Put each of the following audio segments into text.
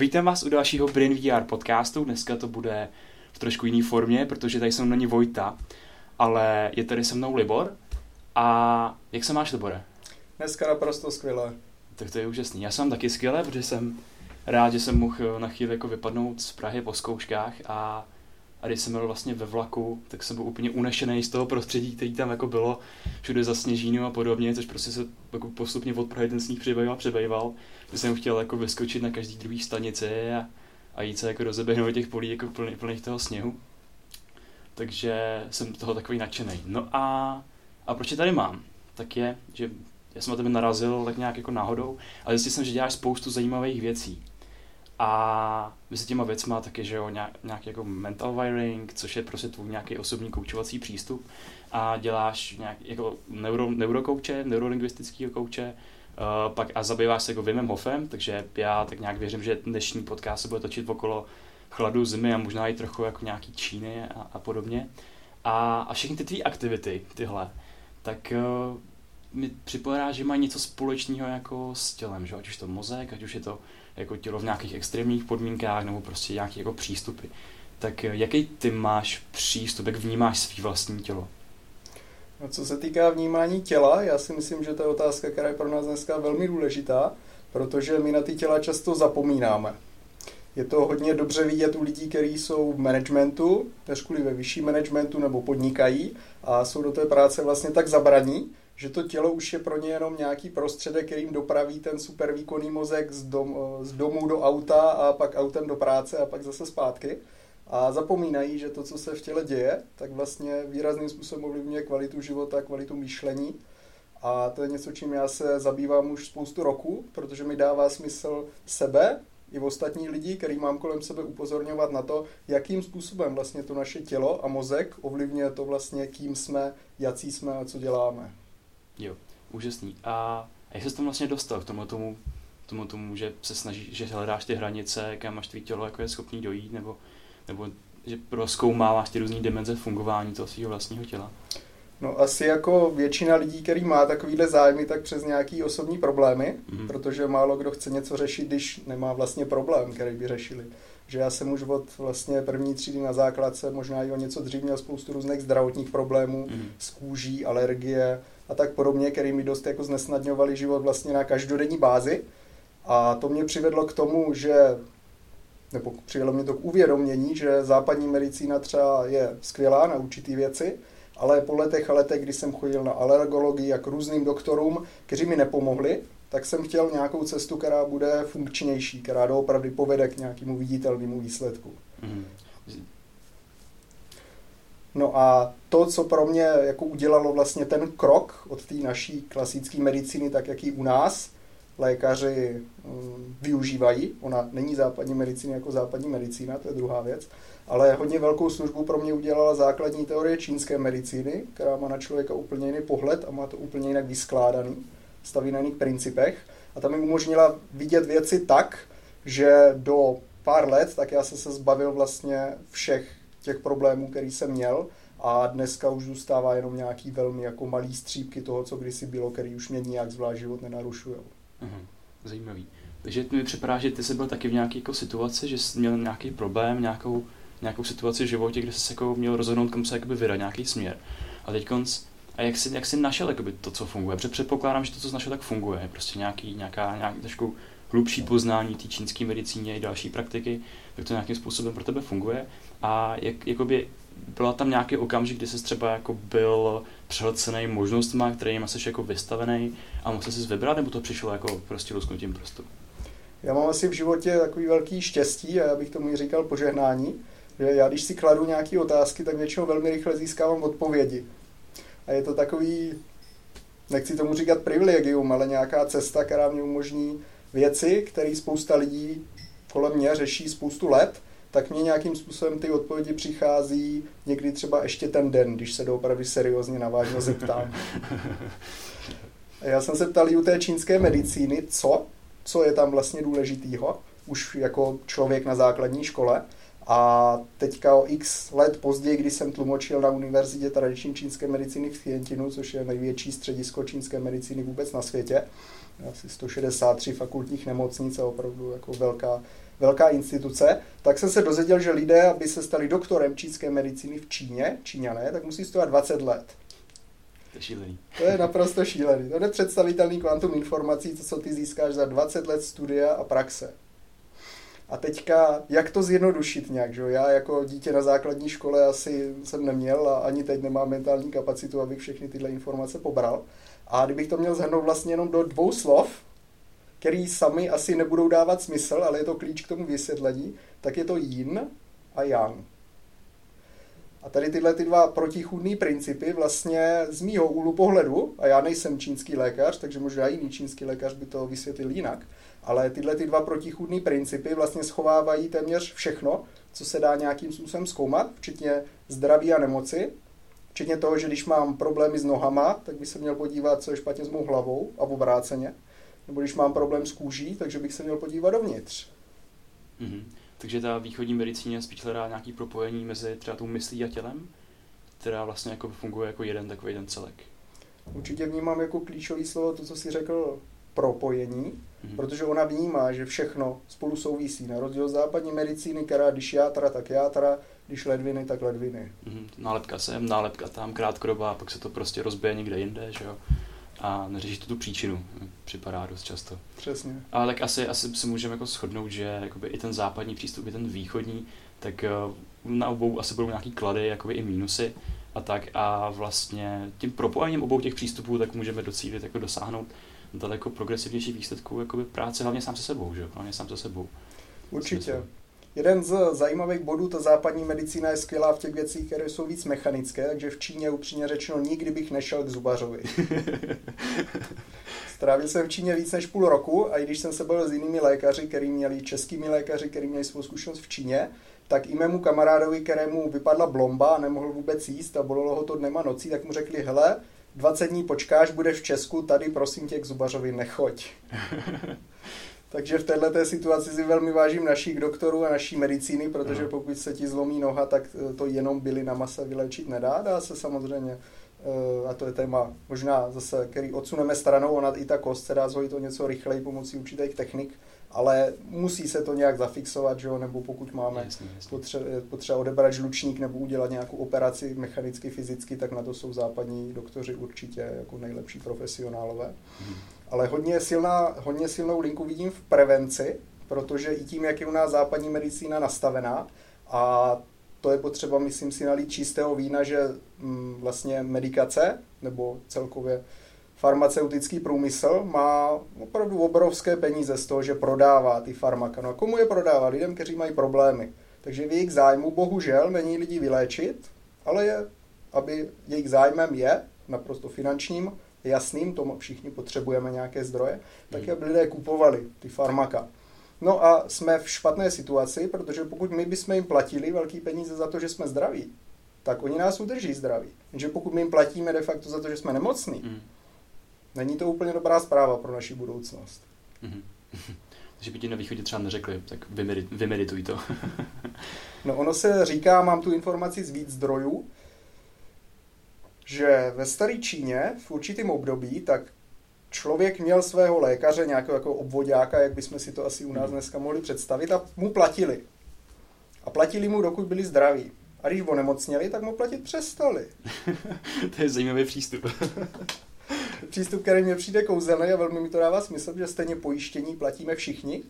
Vítám vás u dalšího Brain VR podcastu. Dneska to bude v trošku jiné formě, protože tady jsem není Vojta, ale je tady se mnou Libor. A jak se máš, Libore? Dneska naprosto skvěle. Tak to je úžasný. Já jsem taky skvěle, protože jsem rád, že jsem mohl na chvíli jako vypadnout z Prahy po zkouškách a, a když jsem byl vlastně ve vlaku, tak jsem byl úplně unešený z toho prostředí, který tam jako bylo, všude zasněžínu a podobně, což prostě se jako postupně od Prahy ten sníh přebýval, přebýval že jsem chtěl jako vyskočit na každý druhý stanici a, a jít se jako rozeběhnout těch polí jako plný, plných toho sněhu. Takže jsem toho takový nadšený. No a, a proč je tady mám? Tak je, že já jsem na tebe narazil tak nějak jako náhodou, ale zjistil jsem, že děláš spoustu zajímavých věcí. A mezi těma věcma taky, že jo, nějak, nějaký jako mental wiring, což je prostě tvůj nějaký osobní koučovací přístup a děláš nějak jako neuro, neurokouče, neurolingvistického kouče, Uh, pak a zabýváš se jako Vimem Hofem, takže já tak nějak věřím, že dnešní podcast se bude točit okolo chladu zimy a možná i trochu jako nějaký Číny a, a podobně. A, a všechny ty tvý aktivity, tyhle, tak uh, mi připadá, že mají něco společného jako s tělem, že? ať už to mozek, ať už je to jako tělo v nějakých extrémních podmínkách nebo prostě nějaké jako přístupy. Tak uh, jaký ty máš přístup, jak vnímáš svý vlastní tělo? No, co se týká vnímání těla, já si myslím, že to je otázka, která je pro nás dneska velmi důležitá, protože my na ty těla často zapomínáme. Je to hodně dobře vidět u lidí, kteří jsou v managementu, trošku ve vyšší managementu nebo podnikají a jsou do té práce vlastně tak zabraní, že to tělo už je pro ně jenom nějaký prostředek, kterým dopraví ten super výkonný mozek z, dom, z domu do auta a pak autem do práce a pak zase zpátky a zapomínají, že to, co se v těle děje, tak vlastně výrazným způsobem ovlivňuje kvalitu života, kvalitu myšlení. A to je něco, čím já se zabývám už spoustu roku, protože mi dává smysl sebe i v ostatní lidi, který mám kolem sebe upozorňovat na to, jakým způsobem vlastně to naše tělo a mozek ovlivňuje to vlastně, kým jsme, jací jsme a co děláme. Jo, úžasný. A jak se tam vlastně dostal k tomu, tomu, tomu, tomu že se snažíš, že hledáš ty hranice, kam máš tvý tělo jako je schopný dojít, nebo nebo že proskoumáváš ty různé dimenze fungování toho svého vlastního těla? No asi jako většina lidí, který má takovýhle zájmy, tak přes nějaký osobní problémy, mm-hmm. protože málo kdo chce něco řešit, když nemá vlastně problém, který by řešili. Že já jsem už od vlastně první třídy na základce, možná i o něco dřív měl spoustu různých zdravotních problémů mm-hmm. s kůží, alergie a tak podobně, který mi dost jako znesnadňovali život vlastně na každodenní bázi. A to mě přivedlo k tomu, že nebo přijelo mě to k uvědomění, že západní medicína třeba je skvělá na určitý věci, ale po letech a letech, kdy jsem chodil na alergologii a k různým doktorům, kteří mi nepomohli, tak jsem chtěl nějakou cestu, která bude funkčnější, která doopravdy povede k nějakému viditelnému výsledku. Mm. No a to, co pro mě jako udělalo vlastně ten krok od té naší klasické medicíny, tak jak ji u nás, lékaři mm, využívají. Ona není západní medicína jako západní medicína, to je druhá věc, ale hodně velkou službu pro mě udělala základní teorie čínské medicíny, která má na člověka úplně jiný pohled a má to úplně jinak vyskládaný, staví na jiných principech. A ta mi umožnila vidět věci tak, že do pár let, tak já jsem se zbavil vlastně všech těch problémů, který jsem měl a dneska už zůstává jenom nějaký velmi jako malý střípky toho, co kdysi bylo, který už mě nijak zvlášť život nenarušují. Mhm. Zajímavý. Takže mi připadá, že ty jsi byl taky v nějaké jako situaci, že jsi měl nějaký problém, nějakou, nějakou situaci v životě, kde jsi jako měl rozhodnout, kam se jakoby vydat, nějaký směr. A teď konc, a jak jsi, jak jsi našel jakoby, to, co funguje? Protože předpokládám, že to, co jsi našel, tak funguje. Prostě nějaký, nějaká, nějaký trošku hlubší poznání té čínské medicíně i další praktiky, tak to nějakým způsobem pro tebe funguje. A jak, jakoby, byla tam nějaký okamžik, kdy jsi třeba jako byl přehlcený možnostma, kterým jsi jako vystavený a musel jsi vybrat, nebo to přišlo jako prostě lusknutím prstu? Já mám asi v životě takový velký štěstí a já bych tomu i říkal požehnání, že já když si kladu nějaké otázky, tak většinou velmi rychle získávám odpovědi. A je to takový, nechci tomu říkat privilegium, ale nějaká cesta, která mě umožní věci, které spousta lidí kolem mě řeší spoustu let tak mě nějakým způsobem ty odpovědi přichází někdy třeba ještě ten den, když se doopravdy seriózně navážně zeptám. Já jsem se ptal i u té čínské medicíny, co, co je tam vlastně důležitýho, už jako člověk na základní škole. A teďka o x let později, kdy jsem tlumočil na univerzitě tradiční čínské medicíny v Tientinu, což je největší středisko čínské medicíny vůbec na světě, asi 163 fakultních nemocnic a opravdu jako velká velká instituce, tak jsem se dozvěděl, že lidé, aby se stali doktorem čínské medicíny v Číně, Číňané, tak musí studovat 20 let. To je šílený. To je naprosto šílený. To je nepředstavitelný kvantum informací, to, co ty získáš za 20 let studia a praxe. A teďka, jak to zjednodušit nějak, že Já jako dítě na základní škole asi jsem neměl a ani teď nemám mentální kapacitu, abych všechny tyhle informace pobral. A kdybych to měl zhrnout vlastně jenom do dvou slov, který sami asi nebudou dávat smysl, ale je to klíč k tomu vysvětlení, tak je to yin a yang. A tady tyhle ty dva protichůdné principy vlastně z mýho úhlu pohledu, a já nejsem čínský lékař, takže možná jiný čínský lékař by to vysvětlil jinak, ale tyhle ty dva protichůdné principy vlastně schovávají téměř všechno, co se dá nějakým způsobem zkoumat, včetně zdraví a nemoci, včetně toho, že když mám problémy s nohama, tak bych se měl podívat, co je špatně s mou hlavou a obráceně. Nebo když mám problém s kůží, takže bych se měl podívat dovnitř. Mm-hmm. Takže ta východní medicína spíš hledá nějaký propojení mezi třeba tou myslí a tělem, která vlastně jako funguje jako jeden takový jeden celek. Určitě vnímám jako klíčový slovo to, co jsi řekl, propojení, mm-hmm. protože ona vnímá, že všechno spolu souvisí. Na rozdíl od západní medicíny, která když játra, tak játra, když ledviny, tak ledviny. Mm-hmm. Nálepka sem, nálepka tam, krátkodobá, pak se to prostě rozbije někde jinde, že jo a neřešit tu příčinu, připadá dost často. Přesně. Ale tak asi, asi si můžeme jako shodnout, že jakoby i ten západní přístup, i ten východní, tak eh, na obou asi budou nějaký klady, jakoby i mínusy a tak a vlastně tím propojením obou těch přístupů tak můžeme docílit, jako dosáhnout daleko progresivnější výsledků jakoby práce hlavně sám se sebou, že? hlavně sám se sebou. Určitě. Jeden z zajímavých bodů, ta západní medicína je skvělá v těch věcích, které jsou víc mechanické, takže v Číně upřímně řečeno nikdy bych nešel k zubařovi. Strávil jsem v Číně víc než půl roku a i když jsem se bavil s jinými lékaři, kteří měli českými lékaři, kteří měli svou zkušenost v Číně, tak i mému kamarádovi, kterému vypadla blomba a nemohl vůbec jíst a bolelo ho to dnema nocí, tak mu řekli, hele, 20 dní počkáš, budeš v Česku, tady prosím tě k zubařovi nechoď. Takže v této situaci si velmi vážím našich doktorů a naší medicíny, protože pokud se ti zlomí noha, tak eh, to jenom byli na masa vylečit nedá. Dá se samozřejmě, eh, a to je téma možná zase, který odsuneme stranou, ona i ta kost se dá zhojit o něco rychleji pomocí určitých technik, ale musí se to nějak zafixovat, že jo? nebo pokud máme jasný. Potře- potřeba odebrat žlučník nebo udělat nějakou operaci mechanicky, fyzicky, tak na to jsou západní doktoři určitě jako nejlepší profesionálové. Hmm ale hodně, silná, hodně silnou linku vidím v prevenci, protože i tím, jak je u nás západní medicína nastavená, a to je potřeba, myslím si, nalít čistého vína, že mm, vlastně medikace, nebo celkově farmaceutický průmysl má opravdu obrovské peníze z toho, že prodává ty farmaka. No a komu je prodává? Lidem, kteří mají problémy. Takže v jejich zájmu bohužel není lidi vyléčit, ale je, aby jejich zájmem je, naprosto finančním, jasným, tomu všichni potřebujeme nějaké zdroje, tak hmm. aby lidé kupovali ty farmaka. No a jsme v špatné situaci, protože pokud my bychom jim platili velký peníze za to, že jsme zdraví, tak oni nás udrží zdraví. Jenže pokud my jim platíme de facto za to, že jsme nemocní, mm. není to úplně dobrá zpráva pro naši budoucnost. Mm. Takže by ti na východě třeba neřekli, tak vymedituj to. no ono se říká, mám tu informaci z víc zdrojů, že ve staré Číně v určitém období tak člověk měl svého lékaře, nějakého jako obvodáka, jak bychom si to asi u nás hmm. dneska mohli představit, a mu platili. A platili mu, dokud byli zdraví. A když onemocněli, tak mu platit přestali. to je zajímavý přístup. přístup, který mě přijde kouzelný a velmi mi to dává smysl, že stejně pojištění platíme všichni.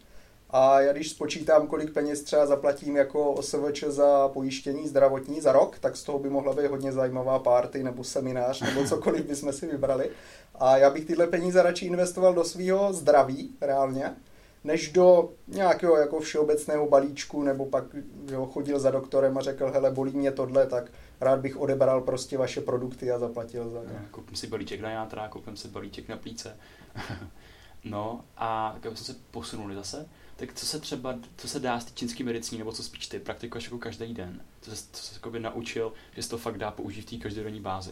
A já když spočítám, kolik peněz třeba zaplatím jako OSVČ za pojištění zdravotní za rok, tak z toho by mohla být hodně zajímavá party nebo seminář nebo cokoliv bychom si vybrali. A já bych tyhle peníze radši investoval do svého zdraví reálně, než do nějakého jako všeobecného balíčku, nebo pak jo, chodil za doktorem a řekl, hele, bolí mě tohle, tak rád bych odebral prostě vaše produkty a zaplatil za ně. Koupím si balíček na játra, koupím si balíček na plíce. no a jak jsme se posunuli zase, tak co se třeba, co se dá z té čínské medicíny, nebo co spíš ty praktikuješ jako každý den? Co jsi, co jsi naučil, že se to fakt dá použít v té každodenní bázi?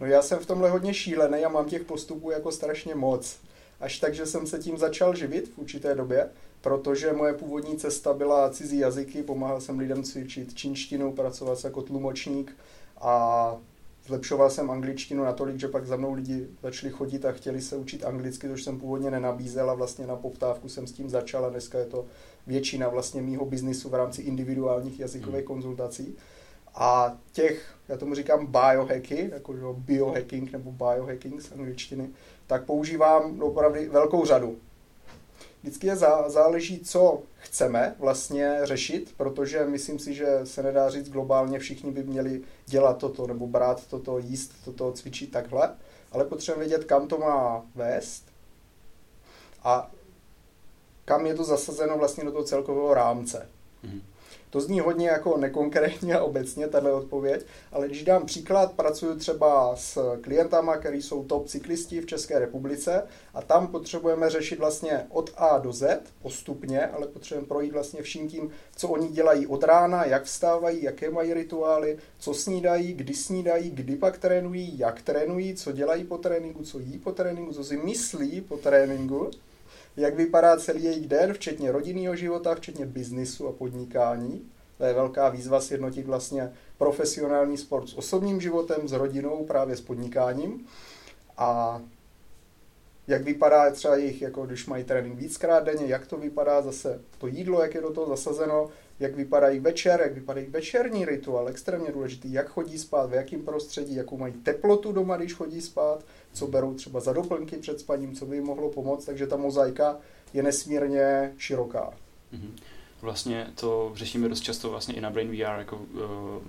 No já jsem v tomhle hodně šílený a mám těch postupů jako strašně moc. Až tak, že jsem se tím začal živit v určité době, protože moje původní cesta byla cizí jazyky, pomáhal jsem lidem cvičit čínštinu, pracoval jsem jako tlumočník a zlepšoval jsem angličtinu natolik, že pak za mnou lidi začali chodit a chtěli se učit anglicky, což jsem původně nenabízel a vlastně na poptávku jsem s tím začal a dneska je to většina vlastně mýho biznisu v rámci individuálních jazykových hmm. konzultací. A těch, já tomu říkám biohacky, jako biohacking nebo biohacking z angličtiny, tak používám opravdu velkou řadu. Vždycky je zá, záleží, co chceme vlastně řešit, protože myslím si, že se nedá říct globálně, všichni by měli dělat toto, nebo brát toto, jíst toto, cvičit takhle, ale potřebujeme vědět, kam to má vést a kam je to zasazeno vlastně do toho celkového rámce. Mm-hmm. To zní hodně jako nekonkrétně a obecně, tahle odpověď, ale když dám příklad, pracuji třeba s klientama, kteří jsou top cyklisti v České republice a tam potřebujeme řešit vlastně od A do Z postupně, ale potřebujeme projít vlastně vším tím, co oni dělají od rána, jak vstávají, jaké mají rituály, co snídají, kdy snídají, kdy pak trénují, jak trénují, co dělají po tréninku, co jí po tréninku, co si myslí po tréninku jak vypadá celý jejich den, včetně rodinného života, včetně biznisu a podnikání. To je velká výzva sjednotit vlastně profesionální sport s osobním životem, s rodinou, právě s podnikáním. A jak vypadá třeba jejich, jako když mají trénink víckrát denně, jak to vypadá zase to jídlo, jak je do toho zasazeno, jak vypadají večer, jak vypadají večerní rituál, extrémně důležitý, jak chodí spát, v jakém prostředí, jakou mají teplotu doma, když chodí spát, co berou třeba za doplňky před spaním, co by jim mohlo pomoct, takže ta mozaika je nesmírně široká. Mm-hmm vlastně to řešíme dost často vlastně i na Brain VR jako uh,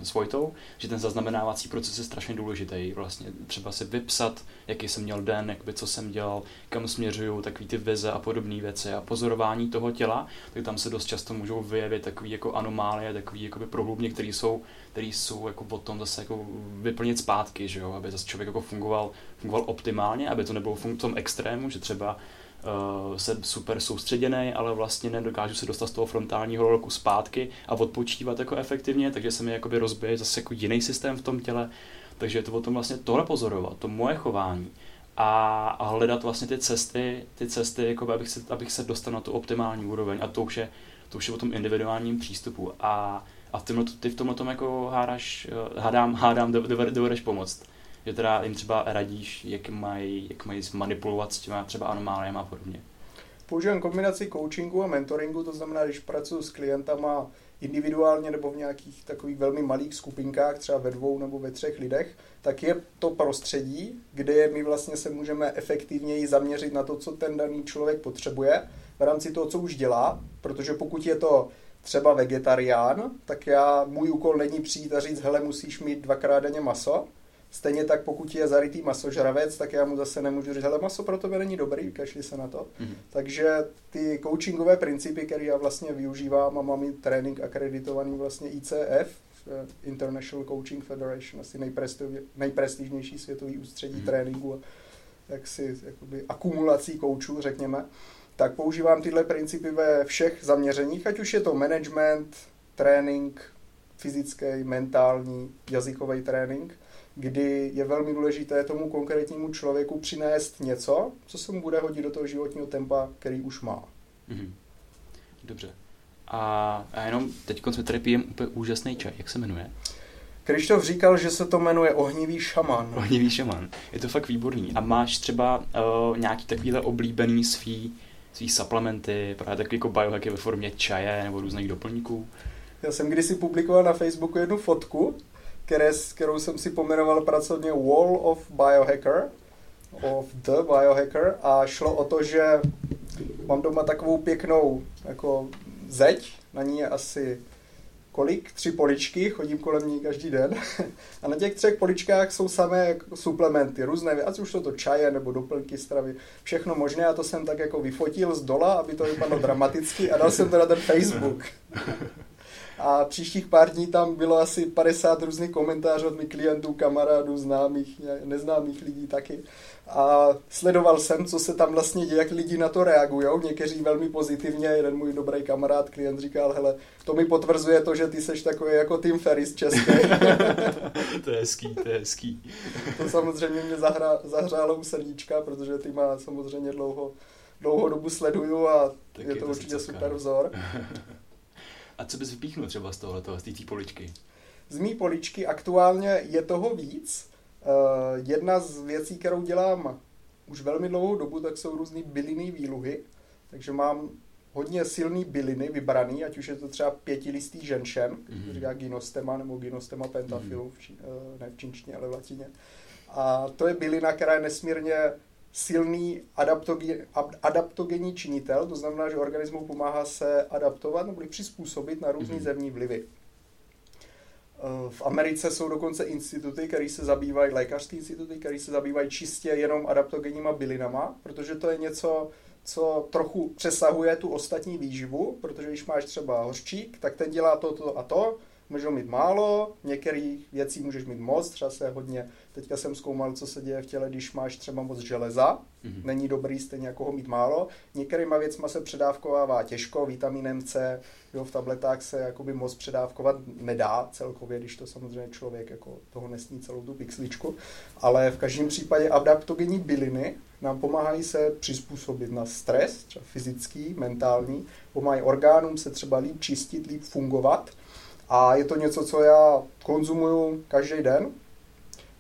s Vojtou, že ten zaznamenávací proces je strašně důležitý. Vlastně třeba si vypsat, jaký jsem měl den, jakby co jsem dělal, kam směřuju, takový ty vize a podobné věci a pozorování toho těla, tak tam se dost často můžou vyjevit takový jako anomálie, takový jako prohlubně, které jsou, který jsou jako potom zase jako vyplnit zpátky, že jo, aby zase člověk jako fungoval, fungoval optimálně, aby to nebylo v tom extrému, že třeba uh, jsem super soustředěný, ale vlastně nedokážu se dostat z toho frontálního roku zpátky a odpočívat jako efektivně, takže se mi jakoby rozbije zase jako jiný systém v tom těle. Takže je to o tom vlastně tohle pozorovat, to moje chování a, a hledat vlastně ty cesty, ty cesty, jako abych, se, abych se dostal na tu optimální úroveň a to už je, to už je o tom individuálním přístupu a, a v tomhle, ty v tomhle tom jako hádáš, eh, hádám, hádám, dovedeš pomoct že teda jim třeba radíš, jak mají, jak mají manipulovat s těma třeba anomáliemi a podobně. Používám kombinaci coachingu a mentoringu, to znamená, když pracuji s klientama individuálně nebo v nějakých takových velmi malých skupinkách, třeba ve dvou nebo ve třech lidech, tak je to prostředí, kde my vlastně se můžeme efektivněji zaměřit na to, co ten daný člověk potřebuje v rámci toho, co už dělá, protože pokud je to třeba vegetarián, tak já, můj úkol není přijít a říct, hele, musíš mít dvakrát denně maso, Stejně tak, pokud je zarytý masožravec, tak já mu zase nemůžu říct, hele, maso pro tebe není dobrý, kašli se na to. Mm-hmm. Takže ty coachingové principy, které já vlastně využívám a mám i trénink akreditovaný vlastně ICF, eh, International Coaching Federation, asi nejprestižnější světový ústředí mm-hmm. tréninku a jaksi jakoby akumulací koučů, řekněme, tak používám tyhle principy ve všech zaměřeních, ať už je to management, trénink, fyzický, mentální, jazykový trénink kdy je velmi důležité tomu konkrétnímu člověku přinést něco, co se mu bude hodit do toho životního tempa, který už má. Mm-hmm. Dobře. A, a jenom teď jsme tady pijeme úplně úžasný čaj. Jak se jmenuje? Krištof říkal, že se to jmenuje ohnivý šaman. Ohnivý šaman. Je to fakt výborný. A máš třeba uh, nějaký takovýhle oblíbený svý, svý suplementy, právě takový jako biohacky ve formě čaje nebo různých doplňků? Já jsem kdysi publikoval na Facebooku jednu fotku, které, kterou jsem si pomenoval pracovně Wall of Biohacker, of the Biohacker a šlo o to, že mám doma takovou pěknou jako zeď, na ní je asi kolik? Tři poličky, chodím kolem ní každý den. A na těch třech poličkách jsou samé suplementy, různé, ať už jsou to čaje nebo doplňky stravy, všechno možné. A to jsem tak jako vyfotil z dola, aby to vypadalo dramaticky a dal jsem to na ten Facebook. A příštích pár dní tam bylo asi 50 různých komentářů od mých klientů, kamarádů, známých, neznámých lidí taky. A sledoval jsem, co se tam vlastně děje, jak lidi na to reagují. Někteří velmi pozitivně, jeden můj dobrý kamarád, klient říkal, hele, to mi potvrzuje to, že ty seš takový jako Tim Ferris český. to je hezký, to je hezký. to samozřejmě mě zahra, zahřálo u srdíčka, protože ty má samozřejmě dlouho, dlouho dobu sleduju a tak je to, je to určitě super vzor. A co bys vypíchnul třeba z tohoto, z té poličky? Z mý poličky aktuálně je toho víc, jedna z věcí, kterou dělám už velmi dlouhou dobu, tak jsou různý bylinný výluhy. Takže mám hodně silný byliny vybraný, ať už je to třeba pětilistý ženšen, který mm-hmm. říká gynostema nebo gynostema pentafilu, mm-hmm. v čí, eh, ne v čínštině, ale v latině. A to je bylina, která je nesmírně silný adaptogen, adaptogenní činitel, to znamená, že organismu pomáhá se adaptovat nebo přizpůsobit na různé mm-hmm. zemní vlivy. Eh, v Americe jsou dokonce instituty, které se zabývají, lékařské instituty, které se zabývají čistě jenom adaptogenníma bylinama, protože to je něco, co trochu přesahuje tu ostatní výživu, protože když máš třeba hořčík, tak ten dělá to, to a to, můžeš mít málo, některých věcí můžeš mít moc, třeba se hodně, teďka jsem zkoumal, co se děje v těle, když máš třeba moc železa, mm-hmm. není dobrý stejně jako ho mít málo. Některýma věcma se předávkovává těžko, vitamínem C, jo, v tabletách se jakoby moc předávkovat nedá celkově, když to samozřejmě člověk jako toho nesní celou tu pixličku, ale v každém případě adaptogenní byliny nám pomáhají se přizpůsobit na stres, třeba fyzický, mentální, pomáhají orgánům se třeba líp čistit, líp fungovat, a je to něco, co já konzumuju každý den.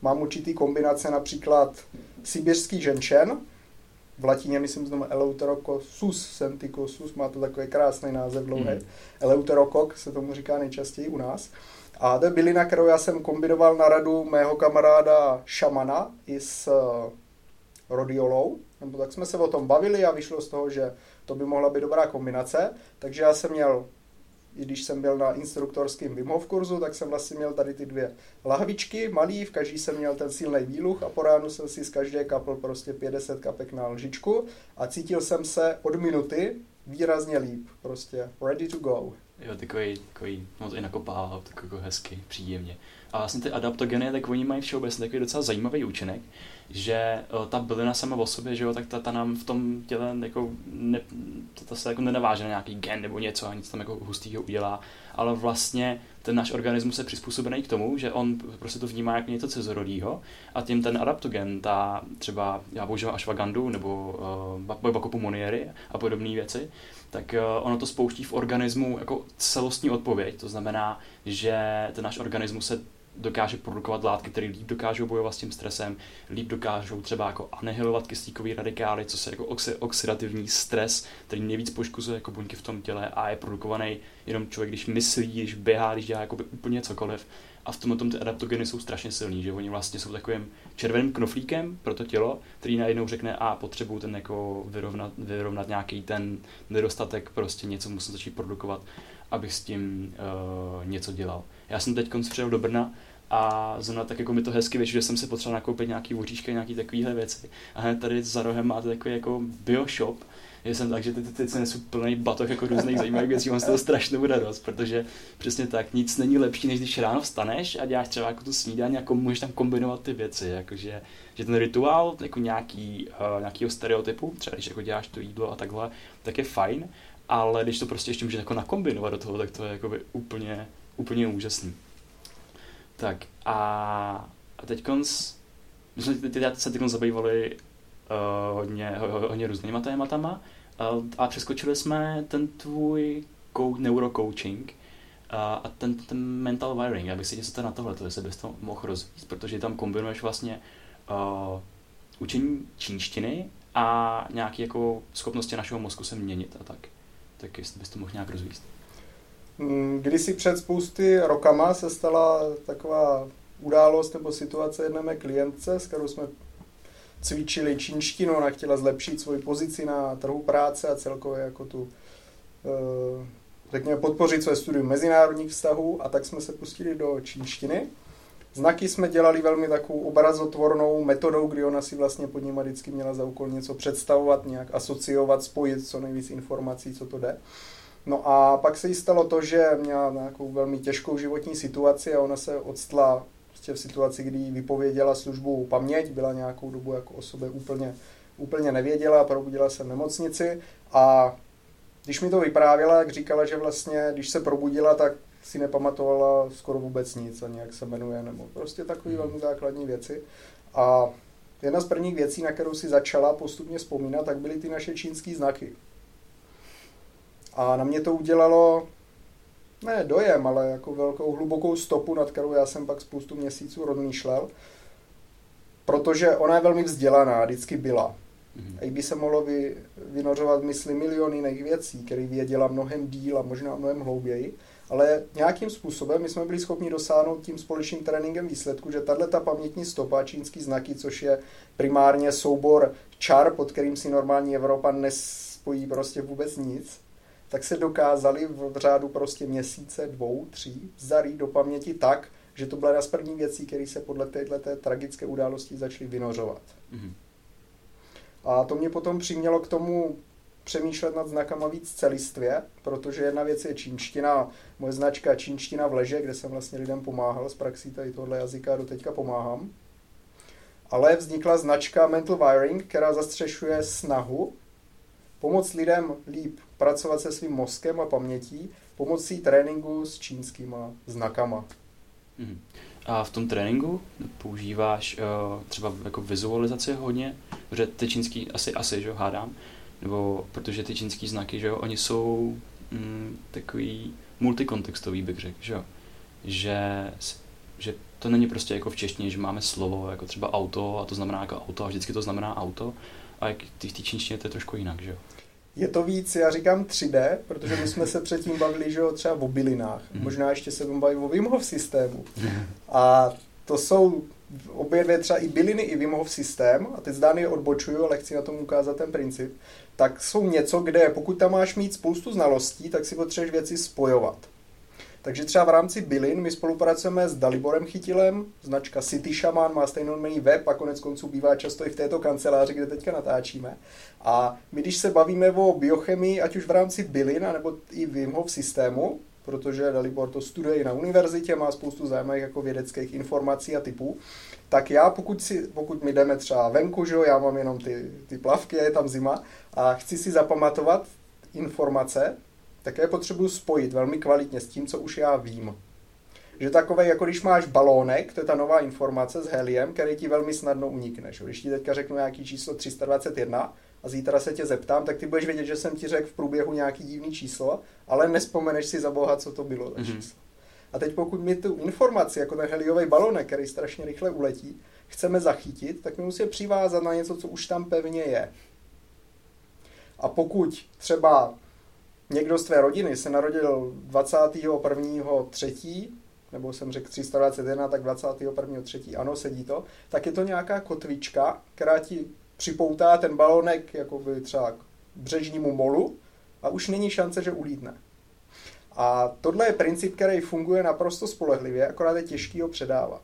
Mám určitý kombinace, například sibirský ženšen, v latině myslím znovu Eleuterococcus senticosus, má to takový krásný název dlouhý. Mm. Eleuterokok se tomu říká nejčastěji u nás. A to je bylina, kterou já jsem kombinoval na radu mého kamaráda šamana i s uh, rodiolou. Nebo tak jsme se o tom bavili a vyšlo z toho, že to by mohla být dobrá kombinace. Takže já jsem měl i když jsem byl na instruktorském Wim Hof kurzu, tak jsem vlastně měl tady ty dvě lahvičky malý, v každý jsem měl ten silný výluch a po ránu jsem si z každé kapl prostě 50 kapek na lžičku a cítil jsem se od minuty výrazně líp, prostě ready to go. Jo, takový, takový moc i nakopává, takový jako hezky, příjemně. A vlastně ty adaptogeny, tak oni mají všeobecně takový docela zajímavý účinek, že eh, ta bylina sama o sobě, že jo, tak ta, ta nám v tom těle jako, ne, ta, ta se jako nenaváže na nějaký gen nebo něco a nic tam jako hustýho udělá, ale vlastně ten náš organismus je přizpůsobený k tomu, že on prostě to vnímá jako něco cizorodího a tím ten adaptogen, ta třeba, já používám ashwagandu nebo uh, bakopu moniery a podobné věci, tak uh, ono to spouští v organismu jako celostní odpověď, to znamená, že ten náš organismus se dokáže produkovat látky, které líp dokážou bojovat s tím stresem, líp dokážou třeba jako anihilovat kyslíkový radikály, co se jako oxi- oxidativní stres, který nejvíc poškozuje jako buňky v tom těle a je produkovaný jenom člověk, když myslí, když běhá, když dělá jakoby úplně cokoliv. A v tom ty adaptogeny jsou strašně silný, že oni vlastně jsou takovým červeným knoflíkem pro to tělo, který najednou řekne, a potřebuju ten jako vyrovnat, vyrovnat nějaký ten nedostatek, prostě něco musím začít produkovat, abych s tím uh, něco dělal. Já jsem teď přijel do Brna a zrovna tak jako mi to hezky vyšlo, že jsem si potřeboval nakoupit nějaký voříšky, nějaký takovéhle věci. A hned tady za rohem máte takový jako bioshop, že jsem tak, že teď, teď se nesu plný batoh jako různých zajímavých věcí, mám z toho strašnou radost, protože přesně tak, nic není lepší, než když ráno vstaneš a děláš třeba jako tu snídaní, jako můžeš tam kombinovat ty věci, jakože, že ten rituál jako nějaký, uh, nějakýho stereotypu, třeba když jako děláš to jídlo a takhle, tak je fajn, ale když to prostě ještě můžeš jako nakombinovat do toho, tak to je jako úplně, úplně úžasný. Tak a, a teď konc, my jsme teď se teď zabývali uh, hodně, hodně různýma tématama uh, a přeskočili jsme ten tvůj neurocoaching uh, a ten, ten mental wiring. Já bych si něco na tohle, to jestli bys to mohl rozvíjet, protože tam kombinuješ vlastně uh, učení čínštiny a nějaké jako schopnosti našeho mozku se měnit a tak. Tak jestli bys to mohl nějak rozvíjet. Mm, kdysi před spousty rokama se stala taková událost nebo situace jedné mé klientce, s kterou jsme cvičili čínštinu, ona chtěla zlepšit svoji pozici na trhu práce a celkově jako tu eh, řekněme, podpořit své studium mezinárodních vztahů a tak jsme se pustili do čínštiny. Znaky jsme dělali velmi takovou obrazotvornou metodou, kdy ona si vlastně pod nimi vždycky měla za úkol něco představovat, nějak asociovat, spojit co nejvíc informací, co to jde. No a pak se jí stalo to, že měla nějakou velmi těžkou životní situaci a ona se odstla prostě v situaci, kdy vypověděla službu paměť, byla nějakou dobu jako o sobě úplně, úplně nevěděla, probudila se v nemocnici a když mi to vyprávěla, jak říkala, že vlastně, když se probudila, tak si nepamatovala skoro vůbec nic, ani jak se jmenuje, nebo prostě takové velmi základní věci. A jedna z prvních věcí, na kterou si začala postupně vzpomínat, tak byly ty naše čínské znaky. A na mě to udělalo ne dojem, ale jako velkou hlubokou stopu, nad kterou já jsem pak spoustu měsíců rozmýšlel. protože ona je velmi vzdělaná, vždycky byla. Mm-hmm. A by se mohlo vy, vynořovat mysli miliony jiných věcí, které věděla mnohem díl a možná mnohem hlouběji, ale nějakým způsobem my jsme byli schopni dosáhnout tím společným tréninkem výsledku, že tahle ta pamětní stopa, čínský znaky, což je primárně soubor čar, pod kterým si normální Evropa nespojí prostě vůbec nic, tak se dokázali v řádu prostě měsíce, dvou, tří, zarít do paměti tak, že to byla jedna z prvních věcí, které se podle této tragické události začaly vynořovat. Mm-hmm. A to mě potom přimělo k tomu přemýšlet nad znakama víc celistvě, protože jedna věc je čínština, moje značka čínština v leže, kde jsem vlastně lidem pomáhal z praxí tady tohle jazyka, do teďka pomáhám. Ale vznikla značka Mental Wiring, která zastřešuje snahu pomoct lidem líp pracovat se svým mozkem a pamětí pomocí tréninku s čínskýma znakama. Mm-hmm. A v tom tréninku používáš uh, třeba jako vizualizaci hodně, protože ty čínský asi, asi, že hádám, nebo protože ty čínský znaky, že oni jsou mm, takový multikontextový, bych řekl, že jo, že, že to není prostě jako v češtině, že máme slovo jako třeba auto a to znamená jako auto a vždycky to znamená auto a jak v té čínštině to je trošku jinak, že jo. Je to víc, já říkám 3D, protože my jsme se předtím bavili, že jo, třeba o bylinách. Mm. Možná ještě se budeme bavit o Wim Hof systému. Mm. A to jsou obě dvě třeba i byliny, i Wim Hof systém, a teď zdány odbočuju, ale chci na tom ukázat ten princip, tak jsou něco, kde pokud tam máš mít spoustu znalostí, tak si potřebuješ věci spojovat. Takže třeba v rámci bylin my spolupracujeme s Daliborem Chytilem, značka City Shaman má stejný web a konec konců bývá často i v této kanceláři, kde teďka natáčíme. A my, když se bavíme o biochemii, ať už v rámci bylin, nebo i Wim Hof systému, protože Dalibor to studuje i na univerzitě, má spoustu zajímavých jako vědeckých informací a typů, tak já, pokud, si, pokud my jdeme třeba venku, že jo, já mám jenom ty, ty plavky, je tam zima, a chci si zapamatovat informace, tak je potřebuji spojit velmi kvalitně s tím, co už já vím. Že takové, jako když máš balónek, to je ta nová informace s heliem, který ti velmi snadno unikne. Že? Když ti teďka řeknu nějaký číslo 321 a zítra se tě zeptám, tak ty budeš vědět, že jsem ti řekl v průběhu nějaký divný číslo, ale nespomeneš si za boha, co to bylo za mm-hmm. číslo. A teď pokud mi tu informaci, jako ten heliový balonek, který strašně rychle uletí, chceme zachytit, tak my musíme přivázat na něco, co už tam pevně je. A pokud třeba někdo z tvé rodiny se narodil 21. 3., nebo jsem řekl 321, tak 21. 3. ano, sedí to, tak je to nějaká kotvička, která ti připoutá ten balonek jakoby třeba k břežnímu molu a už není šance, že ulítne. A tohle je princip, který funguje naprosto spolehlivě, akorát je těžký ho předávat.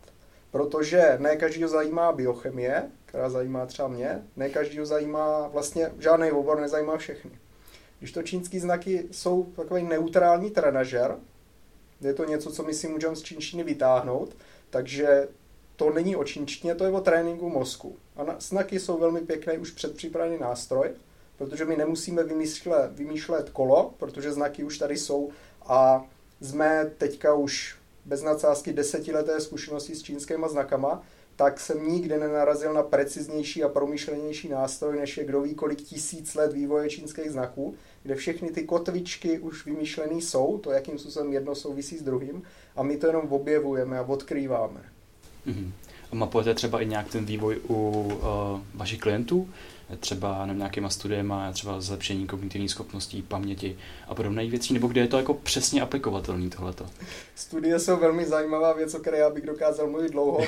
Protože ne každýho zajímá biochemie, která zajímá třeba mě, ne každýho zajímá, vlastně žádný obor nezajímá všechny. Když to čínský znaky jsou takový neutrální trenažer, je to něco, co my si můžeme z čínštiny vytáhnout, takže to není o čínštině, to je o tréninku mozku. A na, znaky jsou velmi pěkný už předpřipravený nástroj, protože my nemusíme vymýšlet, vymýšlet kolo, protože znaky už tady jsou a jsme teďka už bez nadsázky desetileté zkušenosti s čínskýma znakama, tak jsem nikdy nenarazil na preciznější a promyšlenější nástroj, než je kdo ví kolik tisíc let vývoje čínských znaků, kde všechny ty kotvičky už vymýšlené jsou, to jakým způsobem jedno souvisí s druhým, a my to jenom objevujeme a odkrýváme. Mm-hmm. Mapujete třeba i nějak ten vývoj u uh, vašich klientů? třeba nevím, nějakýma studiema, třeba zlepšení kognitivních schopností, paměti a podobné věcí, nebo kde je to jako přesně aplikovatelný tohleto? Studie jsou velmi zajímavá věc, o které já bych dokázal mluvit dlouho.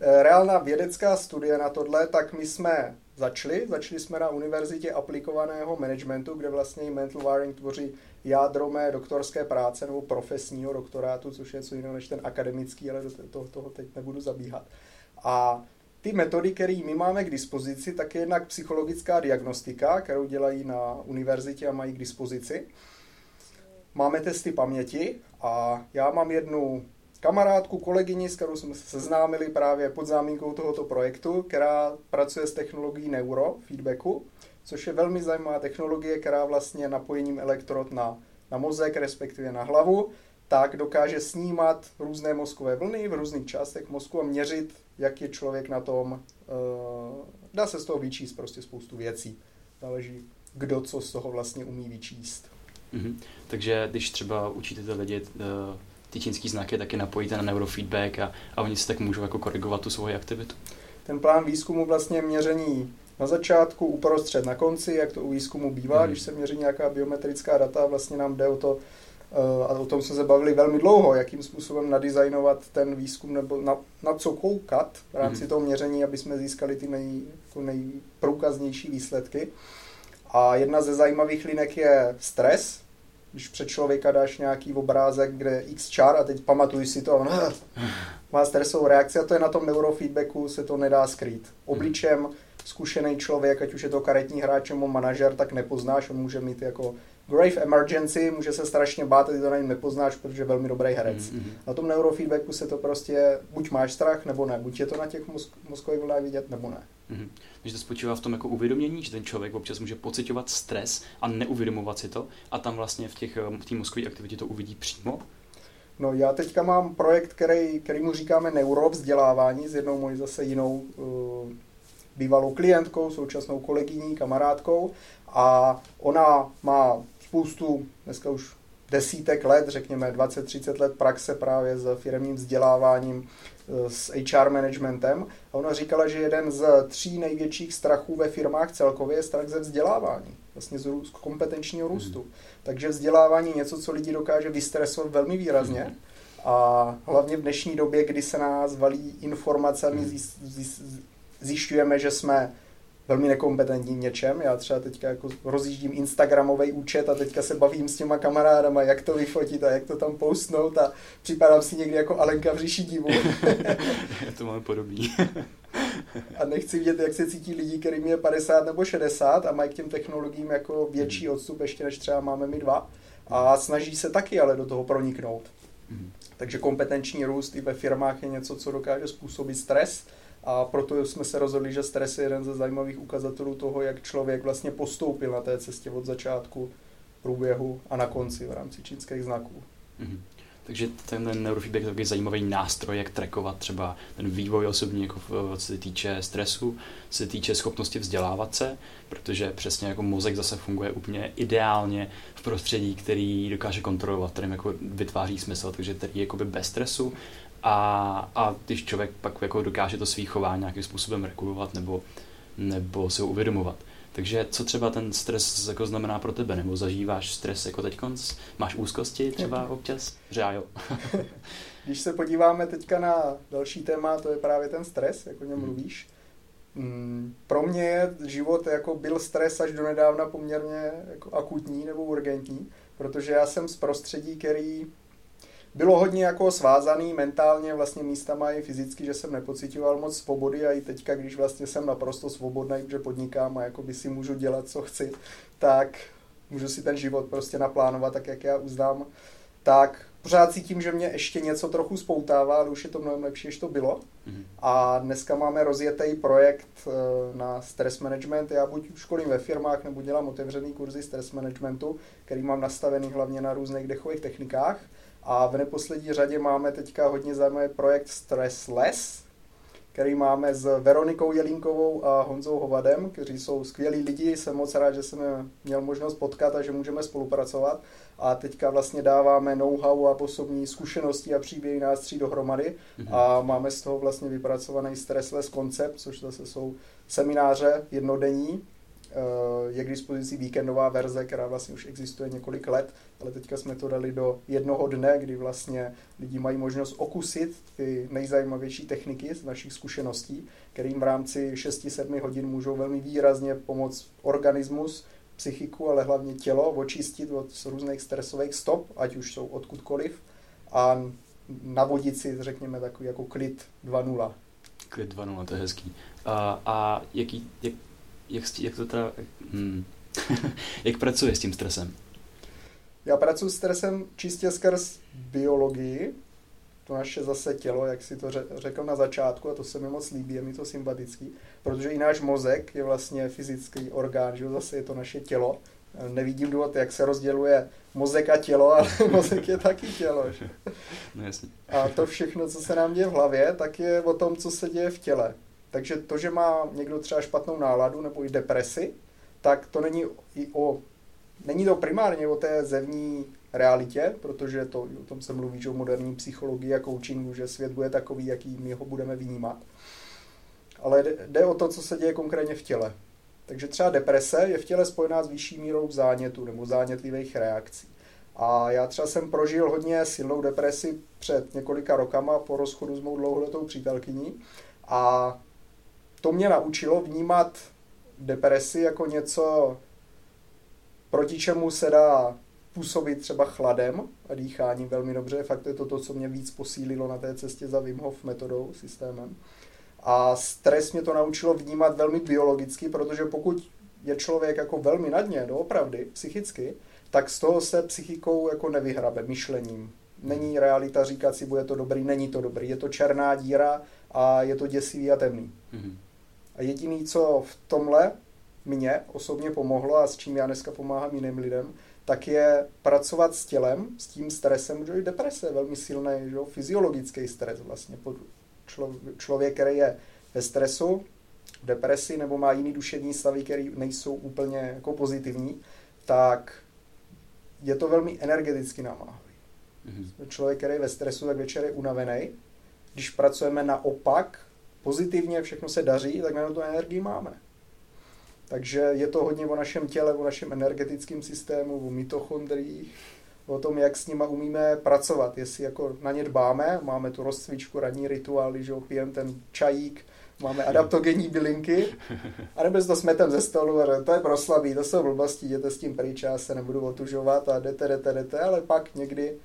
Eh, reálná vědecká studie na tohle, tak my jsme začali. Začali jsme na univerzitě aplikovaného managementu, kde vlastně mental wiring tvoří jádro mé doktorské práce nebo profesního doktorátu, což je něco jiného než ten akademický, ale do toho, toho teď nebudu zabíhat. A ty metody, které my máme k dispozici, tak je jednak psychologická diagnostika, kterou dělají na univerzitě a mají k dispozici. Máme testy paměti a já mám jednu kamarádku, kolegyni, s kterou jsme se seznámili právě pod zámínkou tohoto projektu, která pracuje s technologií neurofeedbacku, což je velmi zajímavá technologie, která vlastně napojením elektrod na, na mozek, respektive na hlavu, tak dokáže snímat různé mozkové vlny v různých částech mozku a měřit, jak je člověk na tom. Eh, dá se z toho vyčíst prostě spoustu věcí. Záleží, kdo co z toho vlastně umí vyčíst. Mm-hmm. Takže když třeba učíte ty lidi uh, ty čínský znaky, taky napojíte na neurofeedback a, a oni si tak můžou jako korigovat tu svoji aktivitu? ten plán výzkumu vlastně měření na začátku, uprostřed, na konci, jak to u výzkumu bývá, hmm. když se měří nějaká biometrická data, vlastně nám jde o to, eh, a o tom jsme se bavili velmi dlouho, jakým způsobem nadizajnovat ten výzkum nebo na, na co koukat v rámci hmm. toho měření, aby jsme získali ty nej, jako nejprůkaznější výsledky. A jedna ze zajímavých linek je stres, když před člověka dáš nějaký obrázek, kde x čar a teď pamatuj si to a on má stresovou reakci a to je na tom neurofeedbacku, se to nedá skrýt. Obličem zkušený člověk, ať už je to karetní hráč nebo manažer, tak nepoznáš, on může mít jako grave emergency, může se strašně bát, ty to na něm nepoznáš, protože je velmi dobrý herec. Mm-hmm. Na tom neurofeedbacku se to prostě, buď máš strach, nebo ne. Buď je to na těch mozk- mozkových vlnách vidět, nebo ne. Mm-hmm. Takže to spočívá v tom jako uvědomění, že ten člověk občas může pocitovat stres a neuvědomovat si to a tam vlastně v těch v té mozkové aktivitě to uvidí přímo. No já teďka mám projekt, který, který mu říkáme neurovzdělávání s jednou mojí zase jinou uh, bývalou klientkou, současnou kolegyní, kamarádkou a ona má spoustu, dneska už desítek let, řekněme 20-30 let praxe právě s firmním vzděláváním, eh, s HR managementem. A ona říkala, že jeden z tří největších strachů ve firmách celkově je strach ze vzdělávání, vlastně z kompetenčního růstu. Mm. Takže vzdělávání je něco, co lidi dokáže vystresovat velmi výrazně. Mm. A hlavně v dnešní době, kdy se nás valí informacemi, mm zjišťujeme, že jsme velmi nekompetentní v něčem. Já třeba teďka jako rozjíždím Instagramový účet a teďka se bavím s těma kamarádama, jak to vyfotit a jak to tam postnout a připadám si někdy jako Alenka v říši divu. to máme podobný. a nechci vidět, jak se cítí lidi, kterým je 50 nebo 60 a mají k těm technologiím jako větší hmm. odstup ještě než třeba máme my dva. A snaží se taky ale do toho proniknout. Mm. Takže kompetenční růst i ve firmách je něco, co dokáže způsobit stres a proto jsme se rozhodli, že stres je jeden ze zajímavých ukazatelů toho, jak člověk vlastně postoupil na té cestě od začátku, průběhu a na konci v rámci čínských znaků. Mm-hmm. Takže ten neurofeedback je takový zajímavý nástroj, jak trackovat třeba ten vývoj osobní, jako co se týče stresu, co se týče schopnosti vzdělávat se, protože přesně jako mozek zase funguje úplně ideálně prostředí, který dokáže kontrolovat, kterým jako vytváří smysl, takže který je bez stresu a, a když člověk pak jako dokáže to svý chování nějakým způsobem regulovat nebo, nebo se ho uvědomovat. Takže co třeba ten stres jako znamená pro tebe? Nebo zažíváš stres jako teď? Máš úzkosti třeba občas? Že jo. Když se podíváme teďka na další téma, to je právě ten stres, jak o něm hmm. mluvíš. Mm, pro mě je život jako byl stres až do nedávna poměrně jako akutní nebo urgentní, protože já jsem z prostředí, který bylo hodně jako svázaný mentálně, vlastně místama i fyzicky, že jsem nepocitoval moc svobody a i teďka, když vlastně jsem naprosto svobodný, že podnikám a jako by si můžu dělat, co chci, tak můžu si ten život prostě naplánovat tak, jak já uznám, tak pořád cítím, že mě ještě něco trochu spoutává, ale už je to mnohem lepší, než to bylo. Mm-hmm. A dneska máme rozjetý projekt eh, na stress management. Já buď školím ve firmách, nebo dělám otevřený kurzy stress managementu, který mám nastavený hlavně na různých dechových technikách. A v neposlední řadě máme teďka hodně zajímavý projekt Stressless, který máme s Veronikou Jelinkovou a Honzou Hovadem, kteří jsou skvělí lidi. Jsem moc rád, že jsem měl možnost potkat a že můžeme spolupracovat. A teďka vlastně dáváme know-how a osobní zkušenosti a příběhy nás tří dohromady. Mm-hmm. A máme z toho vlastně vypracovaný Stressless koncept, což zase jsou semináře jednodenní, je k dispozici víkendová verze, která vlastně už existuje několik let, ale teďka jsme to dali do jednoho dne, kdy vlastně lidi mají možnost okusit ty nejzajímavější techniky z našich zkušeností, kterým v rámci 6-7 hodin můžou velmi výrazně pomoct organismus, psychiku, ale hlavně tělo očistit od různých stresových stop, ať už jsou odkudkoliv, a navodit si, řekněme, takový jako klid 2.0. Klid 2.0, to je hezký. A, a jaký, jak, jak, jak to teda, hmm. jak pracuje s tím stresem? Já pracuji s stresem čistě skrz biologii, to naše zase tělo, jak si to řekl na začátku, a to se mi moc líbí, je mi to sympatický, protože i náš mozek je vlastně fyzický orgán, že zase je to naše tělo. Nevidím důvod, jak se rozděluje mozek a tělo, ale mozek je taky tělo. Že? No jasně. A to všechno, co se nám děje v hlavě, tak je o tom, co se děje v těle. Takže to, že má někdo třeba špatnou náladu nebo i depresi, tak to není i o, není to primárně o té zevní realitě, protože to, o tom se mluví, že o moderní psychologii a coachingu, že svět bude takový, jaký my ho budeme vnímat. ale jde o to, co se děje konkrétně v těle. Takže třeba deprese je v těle spojená s vyšší mírou zánětu nebo zánětlivých reakcí. A já třeba jsem prožil hodně silnou depresi před několika rokama po rozchodu s mou dlouholetou přítelkyní a to mě naučilo vnímat depresi jako něco, proti čemu se dá působit třeba chladem a dýcháním velmi dobře. Fakt je to to, co mě víc posílilo na té cestě za Wim Hof metodou, systémem. A stres mě to naučilo vnímat velmi biologicky, protože pokud je člověk jako velmi na dně, doopravdy, psychicky, tak z toho se psychikou jako nevyhrabe myšlením. Není realita říkat si, bude to dobrý, není to dobrý. Je to černá díra a je to děsivý a temný. Mm-hmm. A jediný, co v tomhle mě osobně pomohlo a s čím já dneska pomáhám jiným lidem, tak je pracovat s tělem, s tím stresem, že deprese je velmi silný, že fyziologický stres vlastně. Člověk, který je ve stresu, v depresi nebo má jiný duševní stavy, které nejsou úplně jako pozitivní, tak je to velmi energeticky namáhavý. Mm-hmm. Člověk, který je ve stresu, tak večer je unavený. Když pracujeme naopak, pozitivně, všechno se daří, tak na tu energii máme. Takže je to hodně o našem těle, o našem energetickém systému, o mitochondriích, o tom, jak s nima umíme pracovat, jestli jako na ně dbáme, máme tu rozcvičku, ranní rituály, že pijeme ten čajík, máme adaptogenní bylinky, a nebo to smetem ze stolu, a to je proslabý, to jsou blbosti, jděte s tím pryč, já se nebudu otužovat a jdete, jdete, jdete, ale pak někdy,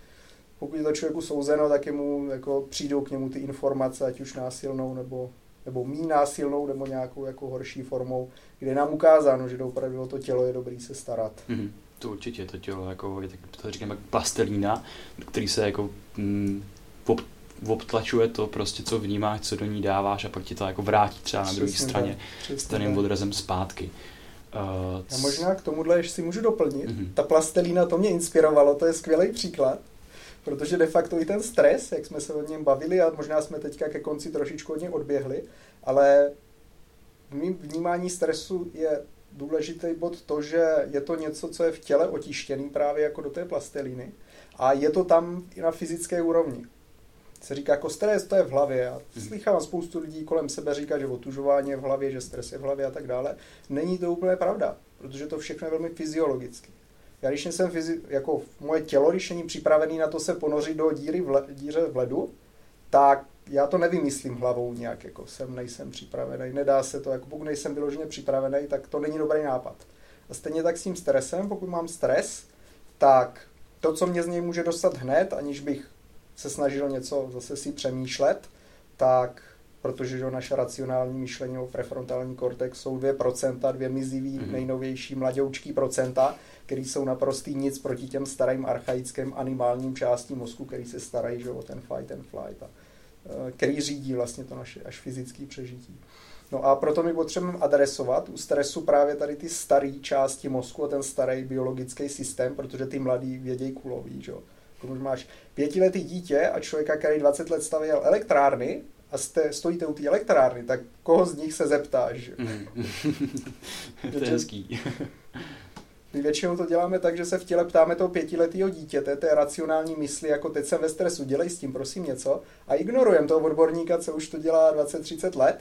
pokud je to člověku souzeno, tak mu jako přijdou k němu ty informace, ať už násilnou nebo nebo mý násilnou, nebo nějakou jako horší formou, kde je nám ukázáno, že opravdu o to tělo je dobrý se starat. Mm-hmm. To určitě, to tělo jako, je tak, to říkáme plastelína, který se jako mm, ob, obtlačuje to prostě, co vnímáš, co do ní dáváš a pak ti to jako vrátí třeba na druhé straně s tím odrazem zpátky. Uh, Já možná k tomuhle ještě si můžu doplnit. Mm-hmm. Ta plastelína, to mě inspirovalo, to je skvělý příklad protože de facto i ten stres, jak jsme se o něm bavili a možná jsme teďka ke konci trošičku od něj odběhli, ale v mým vnímání stresu je důležitý bod to, že je to něco, co je v těle otištěný právě jako do té plastelíny a je to tam i na fyzické úrovni. Se říká jako stres, to je v hlavě. A mhm. slychám spoustu lidí kolem sebe říkat, že otužování je v hlavě, že stres je v hlavě a tak dále. Není to úplně pravda, protože to všechno je velmi fyziologicky. Já když jsem fyzi- jako moje tělo, když není připravený na to se ponořit do díry v le- díře v ledu, tak já to nevymyslím hlavou nějak, jako jsem, nejsem připravený, nedá se to, jako pokud nejsem vyloženě připravený, tak to není dobrý nápad. A stejně tak s tím stresem, pokud mám stres, tak to, co mě z něj může dostat hned, aniž bych se snažil něco zase si přemýšlet, tak protože že naše racionální myšlení o prefrontální kortex jsou 2%, dvě mizivý, mm-hmm. nejnovější mladoučký procenta, který jsou naprostý nic proti těm starým archaickým animálním částím mozku, který se starají že, o ten fight and flight a e, který řídí vlastně to naše až fyzické přežití. No a proto my potřebujeme adresovat u stresu právě tady ty staré části mozku a ten starý biologický systém, protože ty mladí vědějí kulový, že? Když máš pětiletý dítě a člověka, který 20 let stavěl elektrárny, a jste, stojíte u té elektrárny, tak koho z nich se zeptáš? Mm. to je hezký. My většinou to děláme tak, že se v těle ptáme toho pětiletého dítěte, té racionální mysli, jako teď jsem ve stresu, dělej s tím prosím něco a ignorujeme toho odborníka, co už to dělá 20-30 let,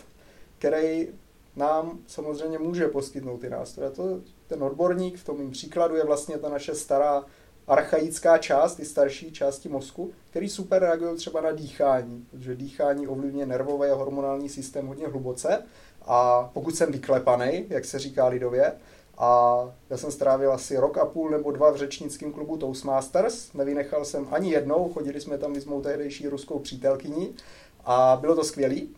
který nám samozřejmě může poskytnout ty nástroje. To, ten odborník v tom mým příkladu je vlastně ta naše stará archaická část, ty starší části mozku, který super reagují třeba na dýchání, protože dýchání ovlivňuje nervový a hormonální systém hodně hluboce a pokud jsem vyklepaný, jak se říká lidově, a já jsem strávil asi rok a půl nebo dva v řečnickém klubu Toastmasters. Nevynechal jsem ani jednou, chodili jsme tam s mou tehdejší ruskou přítelkyní a bylo to skvělý.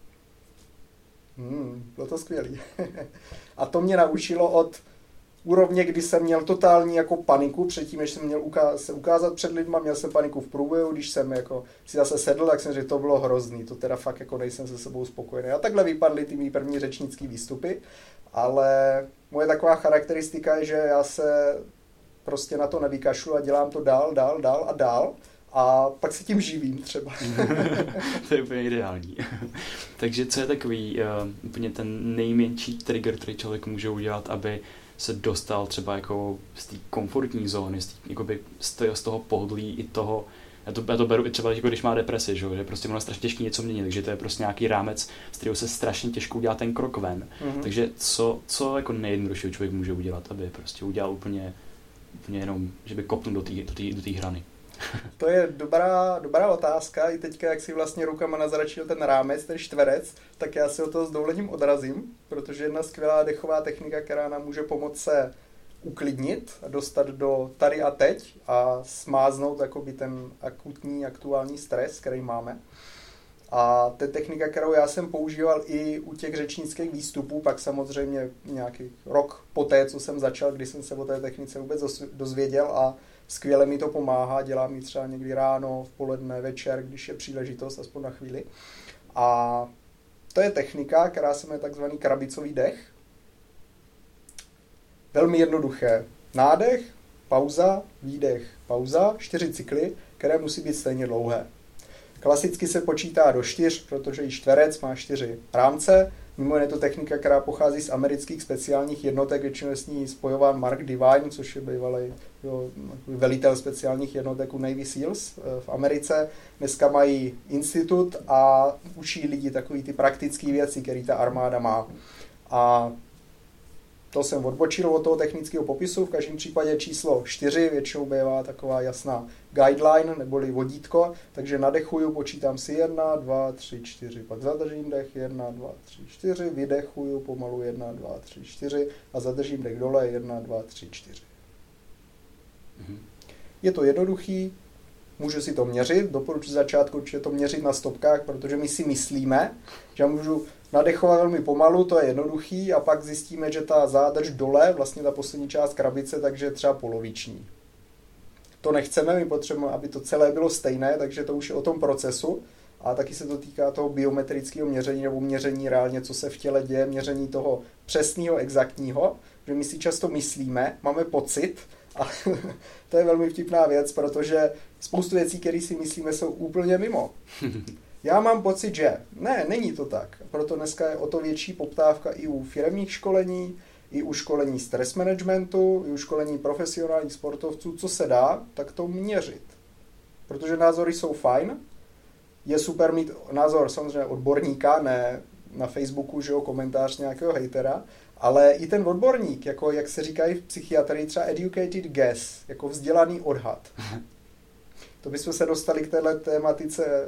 Hmm, bylo to skvělý. a to mě naučilo od úrovně, kdy jsem měl totální jako paniku předtím, než jsem měl uká- se ukázat před lidma, měl jsem paniku v průběhu, když jsem jako si zase sedl, tak jsem řekl, to bylo hrozný, to teda fakt jako nejsem se sebou spokojený. A takhle vypadly ty mý první řečnické výstupy, ale moje taková charakteristika je, že já se prostě na to nevykašlu a dělám to dál, dál, dál a dál a pak se tím živím třeba. to je úplně ideální. Takže co je takový uh, úplně ten nejmenší trigger, který člověk může udělat, aby se dostal třeba jako z té komfortní zóny, z, tý, z toho pohodlí i toho, Já to, já to beru i třeba, jako když má depresi, že, že prostě ono strašně těžké něco měnit, takže to je prostě nějaký rámec, z kterého se strašně těžko udělá ten krok ven. Mm-hmm. Takže co, co jako nejjednodušší člověk může udělat, aby prostě udělal úplně, úplně jenom, že by kopnul do té do do hrany. To je dobrá, dobrá otázka. I teďka, jak si vlastně rukama nazračil ten rámec, ten čtverec, tak já si o to s dovolením odrazím, protože jedna skvělá dechová technika, která nám může pomoct se uklidnit dostat do tady a teď a smáznout jakoby ten akutní, aktuální stres, který máme. A je technika, kterou já jsem používal i u těch řečnických výstupů, pak samozřejmě nějaký rok poté, co jsem začal, kdy jsem se o té technice vůbec dozvěděl a skvěle mi to pomáhá, dělám ji třeba někdy ráno, v poledne, večer, když je příležitost, aspoň na chvíli. A to je technika, která se jmenuje takzvaný krabicový dech. Velmi jednoduché. Nádech, pauza, výdech, pauza, čtyři cykly, které musí být stejně dlouhé. Klasicky se počítá do čtyř, protože i čtverec má čtyři rámce. Mimo jiné to technika, která pochází z amerických speciálních jednotek, většinou je s ní spojován Mark Divine, což je bývalý jo, velitel speciálních jednotek u Navy SEALs eh, v Americe. Dneska mají institut a učí lidi takové ty praktické věci, které ta armáda má. A to jsem odbočil od toho technického popisu, v každém případě číslo 4 většinou bývá taková jasná guideline neboli vodítko, takže nadechuju, počítám si 1, 2, 3, 4, pak zadržím dech 1, 2, 3, 4, vydechuju pomalu 1, 2, 3, 4 a zadržím dech dole 1, 2, 3, 4. Mm-hmm. Je to jednoduchý, můžu si to měřit, doporučuji začátku určitě to měřit na stopkách, protože my si myslíme, že můžu nadechovat velmi pomalu, to je jednoduchý a pak zjistíme, že ta zádrž dole, vlastně ta poslední část krabice, takže je třeba poloviční. To nechceme, my potřebujeme, aby to celé bylo stejné, takže to už je o tom procesu a taky se to týká toho biometrického měření nebo měření reálně, co se v těle děje, měření toho přesného, exaktního, že my si často myslíme, máme pocit, a to je velmi vtipná věc, protože spoustu věcí, které si myslíme, jsou úplně mimo. Já mám pocit, že ne, není to tak. Proto dneska je o to větší poptávka i u firmních školení, i u školení stres managementu, i u školení profesionálních sportovců, co se dá, tak to měřit. Protože názory jsou fajn, je super mít názor samozřejmě odborníka, ne na Facebooku, že jo, komentář nějakého hejtera, ale i ten odborník, jako jak se říkají v psychiatrii, třeba educated guess, jako vzdělaný odhad. To bychom se dostali k téhle tématice eh,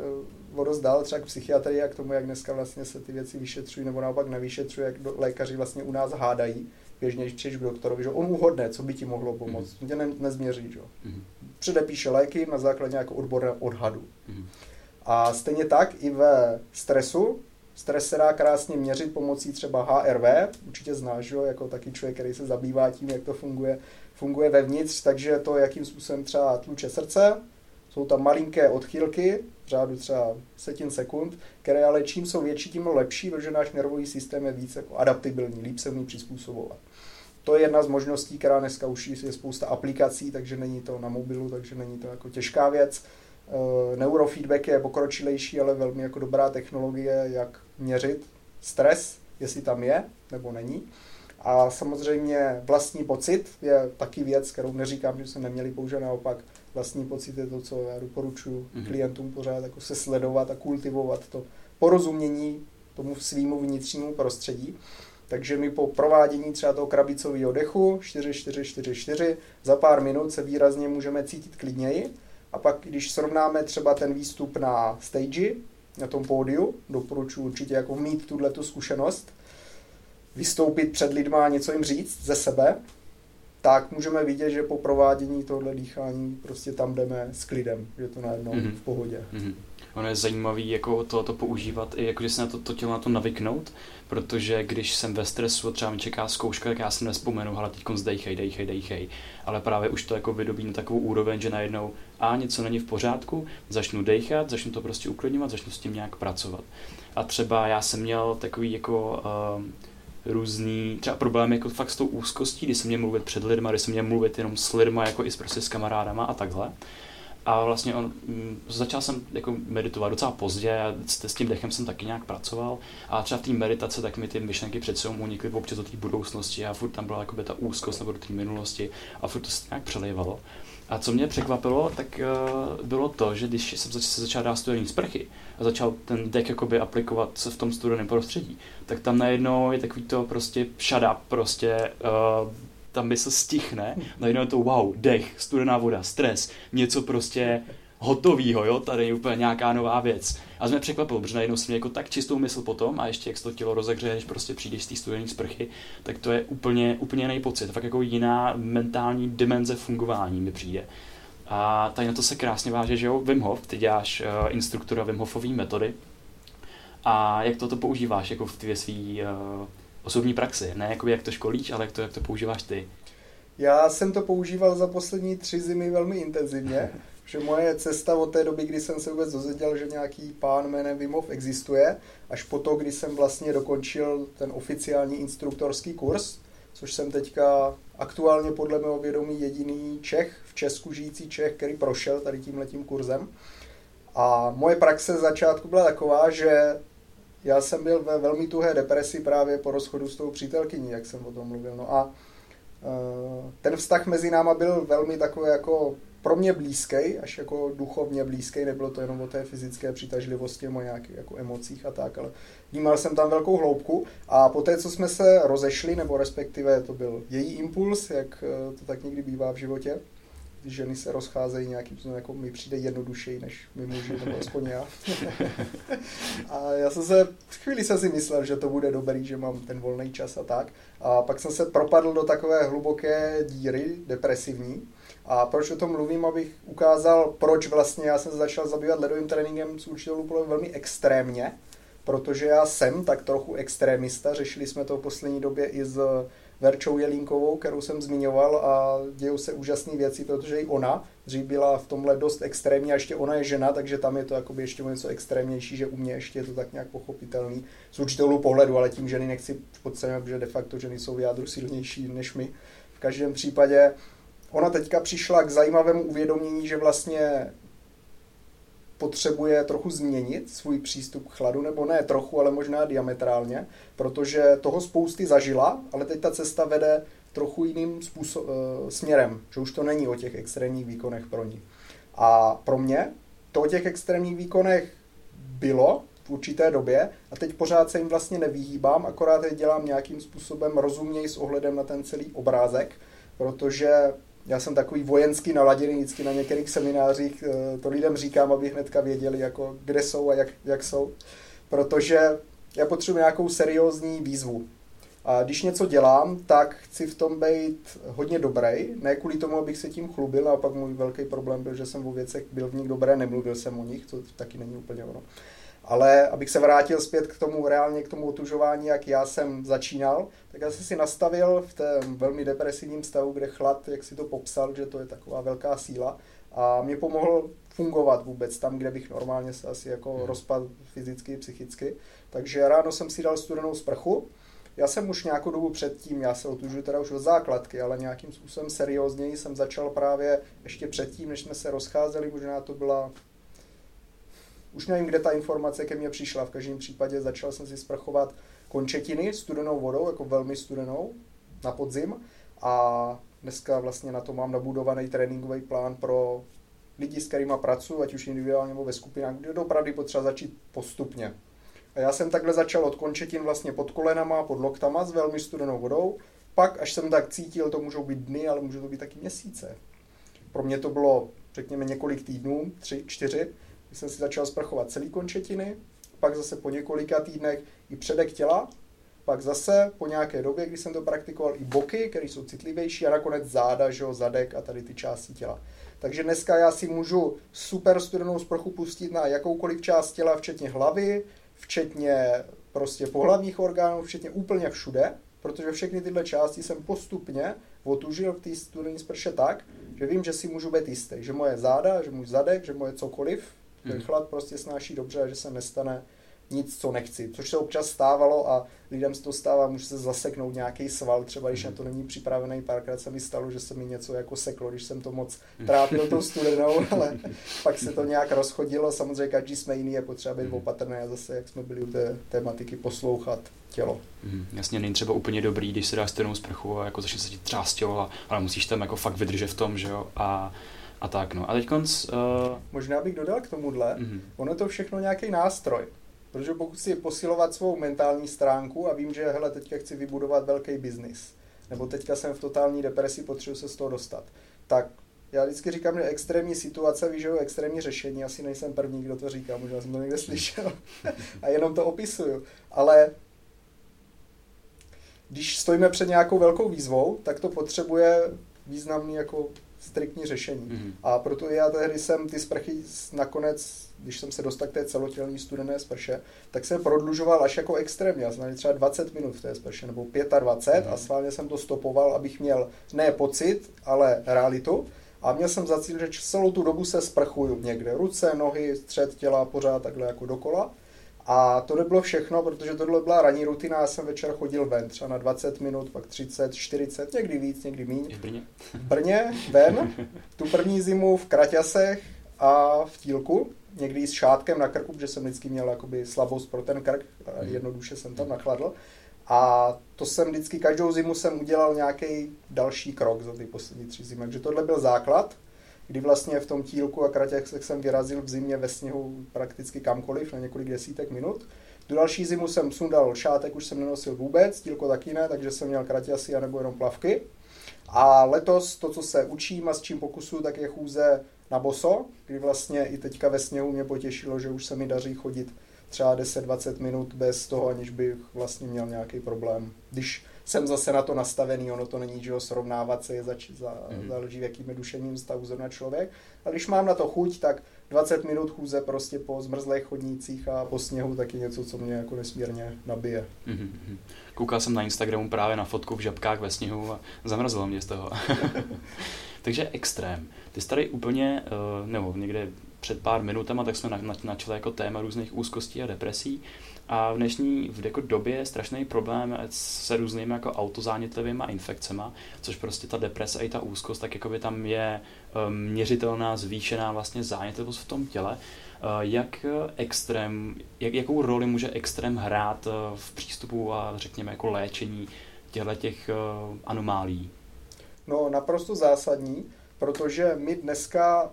o dost dál, třeba k psychiatrii a k tomu, jak dneska vlastně se ty věci vyšetřují, nebo naopak nevyšetřují, jak do, lékaři vlastně u nás hádají, běžně, když přijdeš k doktorovi, že on uhodne, co by ti mohlo pomoct. Mm. Tě ne, nezměří, že? Mm. Předepíše léky na základě nějakého odborného odhadu. Mm. A stejně tak i ve stresu, Stres se dá krásně měřit pomocí třeba HRV, určitě znáš, jo, jako taky člověk, který se zabývá tím, jak to funguje, funguje vevnitř, takže to, jakým způsobem třeba tluče srdce, jsou tam malinké odchylky, v řádu třeba setin sekund, které ale čím jsou větší, tím lepší, protože náš nervový systém je víc jako adaptibilní, líp se umí přizpůsobovat. To je jedna z možností, která dneska už je spousta aplikací, takže není to na mobilu, takže není to jako těžká věc. Eh, neurofeedback je pokročilejší, ale velmi jako dobrá technologie, jak měřit stres, jestli tam je nebo není. A samozřejmě vlastní pocit je taky věc, kterou neříkám, že se neměli použít, naopak vlastní pocit je to, co já doporučuji mm-hmm. klientům pořád jako se sledovat a kultivovat to porozumění tomu svýmu vnitřnímu prostředí. Takže my po provádění třeba toho krabicového dechu 4-4-4-4 za pár minut se výrazně můžeme cítit klidněji a pak, když srovnáme třeba ten výstup na stage, na tom pódiu, doporučuji určitě jako mít tuhle tu zkušenost, vystoupit před lidma a něco jim říct ze sebe, tak můžeme vidět, že po provádění tohle dýchání prostě tam jdeme s klidem, že to najednou mm-hmm. v pohodě. Mm-hmm ono je zajímavý jako to, to používat i jako, že se na to, to tělo na to navyknout, protože když jsem ve stresu, třeba mi čeká zkouška, tak já si nespomenu, ale teď zdejchej, dejchej, dejchej. Ale právě už to jako vydobí na takovou úroveň, že najednou a něco není v pořádku, začnu dechat, začnu to prostě uklidňovat, začnu s tím nějak pracovat. A třeba já jsem měl takový jako uh, různý třeba problémy jako fakt s tou úzkostí, kdy jsem měl mluvit před lidma, kdy jsem měl mluvit jenom s lidma, jako i s, prostě s kamarádama a takhle. A vlastně on, mm, začal jsem jako meditovat docela pozdě a s, s tím dechem jsem taky nějak pracoval. A třeba v té meditace tak mi ty myšlenky před sebou unikly občas do té budoucnosti a furt tam byla jakoby ta úzkost nebo do té minulosti a furt to se nějak přelejvalo. A co mě překvapilo, tak uh, bylo to, že když jsem se začal dát studený sprchy a začal ten dek jakoby aplikovat se v tom studeném prostředí, tak tam najednou je takový to prostě shut up, prostě uh, tam mysl stichne, najednou je to wow, dech, studená voda, stres, něco prostě hotovýho, jo, tady je úplně nějaká nová věc. A jsme překvapili, protože najednou jsem měl jako tak čistou mysl potom a ještě jak se to tělo rozehřeje, když prostě přijdeš z té studené sprchy, tak to je úplně, úplně jiný pocit. Fakt jako jiná mentální dimenze fungování mi přijde. A tady na to se krásně váže, že jo, Wim Hof, ty děláš uh, instruktora Wim Hofový metody. A jak toto používáš jako v tvě svý uh, osobní praxi? Ne jako jak to školíš, ale jak to, jak to používáš ty? Já jsem to používal za poslední tři zimy velmi intenzivně. že moje cesta od té doby, kdy jsem se vůbec dozvěděl, že nějaký pán jménem Vimov existuje, až po to, kdy jsem vlastně dokončil ten oficiální instruktorský kurz, což jsem teďka aktuálně podle mého vědomí jediný Čech, v Česku žijící Čech, který prošel tady tímhletím kurzem. A moje praxe začátku byla taková, že já jsem byl ve velmi tuhé depresi právě po rozchodu s tou přítelkyní, jak jsem o tom mluvil. No a uh, ten vztah mezi náma byl velmi takový jako pro mě blízký, až jako duchovně blízký, nebylo to jenom o té fyzické přitažlivosti, o nějakých jako emocích a tak, ale vnímal jsem tam velkou hloubku a po té, co jsme se rozešli, nebo respektive to byl její impuls, jak eh, to tak někdy bývá v životě, když ženy se rozcházejí nějakým způsobem, jako mi přijde jednodušeji než my muži, nebo aspoň já. a já jsem se, chvíli jsem si myslel, že to bude dobrý, že mám ten volný čas a tak. A pak jsem se propadl do takové hluboké díry, depresivní, a proč o tom mluvím, abych ukázal, proč vlastně já jsem se začal zabývat ledovým tréninkem s určitou velmi extrémně, protože já jsem tak trochu extrémista, řešili jsme to v poslední době i s Verčou Jelínkovou, kterou jsem zmiňoval a dějou se úžasné věci, protože i ona dřív byla v tomhle dost extrémní a ještě ona je žena, takže tam je to jakoby ještě něco extrémnější, že u mě ještě je to tak nějak pochopitelný z určitého pohledu, ale tím ženy nechci podceňovat, že de facto ženy jsou v jádru silnější než my. V každém případě ona teďka přišla k zajímavému uvědomění, že vlastně potřebuje trochu změnit svůj přístup k chladu, nebo ne trochu, ale možná diametrálně, protože toho spousty zažila, ale teď ta cesta vede trochu jiným způsob, e, směrem, že už to není o těch extrémních výkonech pro ní. A pro mě to o těch extrémních výkonech bylo v určité době a teď pořád se jim vlastně nevyhýbám, akorát je dělám nějakým způsobem rozuměji s ohledem na ten celý obrázek, protože já jsem takový vojenský naladěný vždycky na některých seminářích, eh, to lidem říkám, aby hnedka věděli, jako kde jsou a jak, jak jsou, protože já potřebuji nějakou seriózní výzvu. A když něco dělám, tak chci v tom být hodně dobrý, ne kvůli tomu, abych se tím chlubil, a pak můj velký problém byl, že jsem o věcech byl v nich dobré, nemluvil jsem o nich, to taky není úplně ono. Ale abych se vrátil zpět k tomu reálně k tomu otužování, jak já jsem začínal, tak já jsem si nastavil v tom velmi depresivním stavu, kde chlad, jak si to popsal, že to je taková velká síla a mě pomohl fungovat vůbec tam, kde bych normálně se asi jako hmm. rozpad fyzicky, psychicky. Takže ráno jsem si dal studenou sprchu, já jsem už nějakou dobu předtím, já se otužuji teda už od základky, ale nějakým způsobem seriózněji jsem začal právě ještě předtím, než jsme se rozcházeli, možná to byla už nevím, kde ta informace ke mně přišla. V každém případě začal jsem si sprchovat končetiny studenou vodou, jako velmi studenou, na podzim. A dneska vlastně na to mám nabudovaný tréninkový plán pro lidi, s kterými pracuji, ať už individuálně nebo ve skupinách, kde opravdu potřeba začít postupně. A já jsem takhle začal od končetin vlastně pod kolenama, pod loktama s velmi studenou vodou. Pak, až jsem tak cítil, to můžou být dny, ale může to být taky měsíce. Pro mě to bylo, řekněme, několik týdnů, tři, čtyři, kdy jsem si začal sprchovat celý končetiny, pak zase po několika týdnech i předek těla, pak zase po nějaké době, kdy jsem to praktikoval, i boky, které jsou citlivější a nakonec záda, že jo, zadek a tady ty části těla. Takže dneska já si můžu super studenou sprchu pustit na jakoukoliv část těla, včetně hlavy, včetně prostě pohlavních orgánů, včetně úplně všude, protože všechny tyhle části jsem postupně otužil v té studené sprše tak, že vím, že si můžu být jistý, že moje záda, že můj zadek, že moje cokoliv ten hmm. chlad prostě snáší dobře a že se nestane nic, co nechci. Což se občas stávalo a lidem se to stává, může se zaseknout nějaký sval, třeba když na to není připravený, párkrát se mi stalo, že se mi něco jako seklo, když jsem to moc trápil tou studenou, ale pak se to nějak rozchodilo. Samozřejmě každý jsme jiný, je potřeba být opatrný a zase, jak jsme byli u té tématiky, poslouchat tělo. Mm, jasně, není třeba úplně dobrý, když se dáš studenou sprchu a jako začne se ti třást tělo, ale musíš tam jako fakt vydržet v tom, že jo. A a tak no. A teď konc... Uh... Možná bych dodal k tomuhle, mm-hmm. ono je to všechno nějaký nástroj. Protože pokud si posilovat svou mentální stránku a vím, že hele, teďka chci vybudovat velký biznis, nebo teďka jsem v totální depresi, potřebuji se z toho dostat, tak já vždycky říkám, že extrémní situace vyžadují extrémní řešení. Asi nejsem první, kdo to říká, možná jsem to někde slyšel. a jenom to opisuju. Ale když stojíme před nějakou velkou výzvou, tak to potřebuje významný jako striktní řešení. Mm-hmm. A proto já tehdy jsem ty sprchy nakonec, když jsem se dostal k té celotělní studené sprše, tak jsem prodlužoval až jako extrémně. Já jsem třeba 20 minut v té sprše, nebo 25 mm-hmm. a sválně jsem to stopoval, abych měl ne pocit, ale realitu. A měl jsem za cíl, že celou tu dobu se sprchuju někde. Ruce, nohy, střed těla, pořád takhle jako dokola. A to nebylo všechno, protože tohle byla ranní rutina, já jsem večer chodil ven, třeba na 20 minut, pak 30, 40, někdy víc, někdy míň. V Brně? V Brně, ven, tu první zimu v Kraťasech a v Tílku, někdy s šátkem na krku, protože jsem vždycky měl jakoby slabost pro ten krk, a mhm. jednoduše jsem tam nachladl. A to jsem vždycky, každou zimu jsem udělal nějaký další krok za ty poslední tři zimy. Takže tohle byl základ, kdy vlastně v tom tílku a kratěch jsem vyrazil v zimě ve sněhu prakticky kamkoliv na několik desítek minut. Tu další zimu jsem sundal šátek, už jsem nenosil vůbec, tílko taky ne, takže jsem měl kratě asi nebo jenom plavky. A letos to, co se učím a s čím pokusuju, tak je chůze na boso, kdy vlastně i teďka ve sněhu mě potěšilo, že už se mi daří chodit třeba 10-20 minut bez toho, aniž bych vlastně měl nějaký problém. Když jsem zase na to nastavený, ono to není, že ho srovnávat se je za, za, mm-hmm. záleží, v jakým duševním stavu zrovna člověk. A když mám na to chuť, tak 20 minut chůze prostě po zmrzlých chodnících a po sněhu taky něco, co mě jako nesmírně nabije. Mm-hmm. Koukal jsem na Instagramu právě na fotku v žabkách ve sněhu a zamrzlo mě z toho. Takže extrém. Ty jsi tady úplně, eh, nebo někde před pár minutama, tak jsme načali jako téma různých úzkostí a depresí. A v dnešní v jako době je strašný problém se různými jako autozánětlivými infekcemi, což prostě ta deprese i ta úzkost, tak jako by tam je um, měřitelná, zvýšená vlastně zánětlivost v tom těle. Uh, jak extrém, jak, jakou roli může extrém hrát uh, v přístupu a řekněme jako léčení těchto těch anomálí? No naprosto zásadní, protože my dneska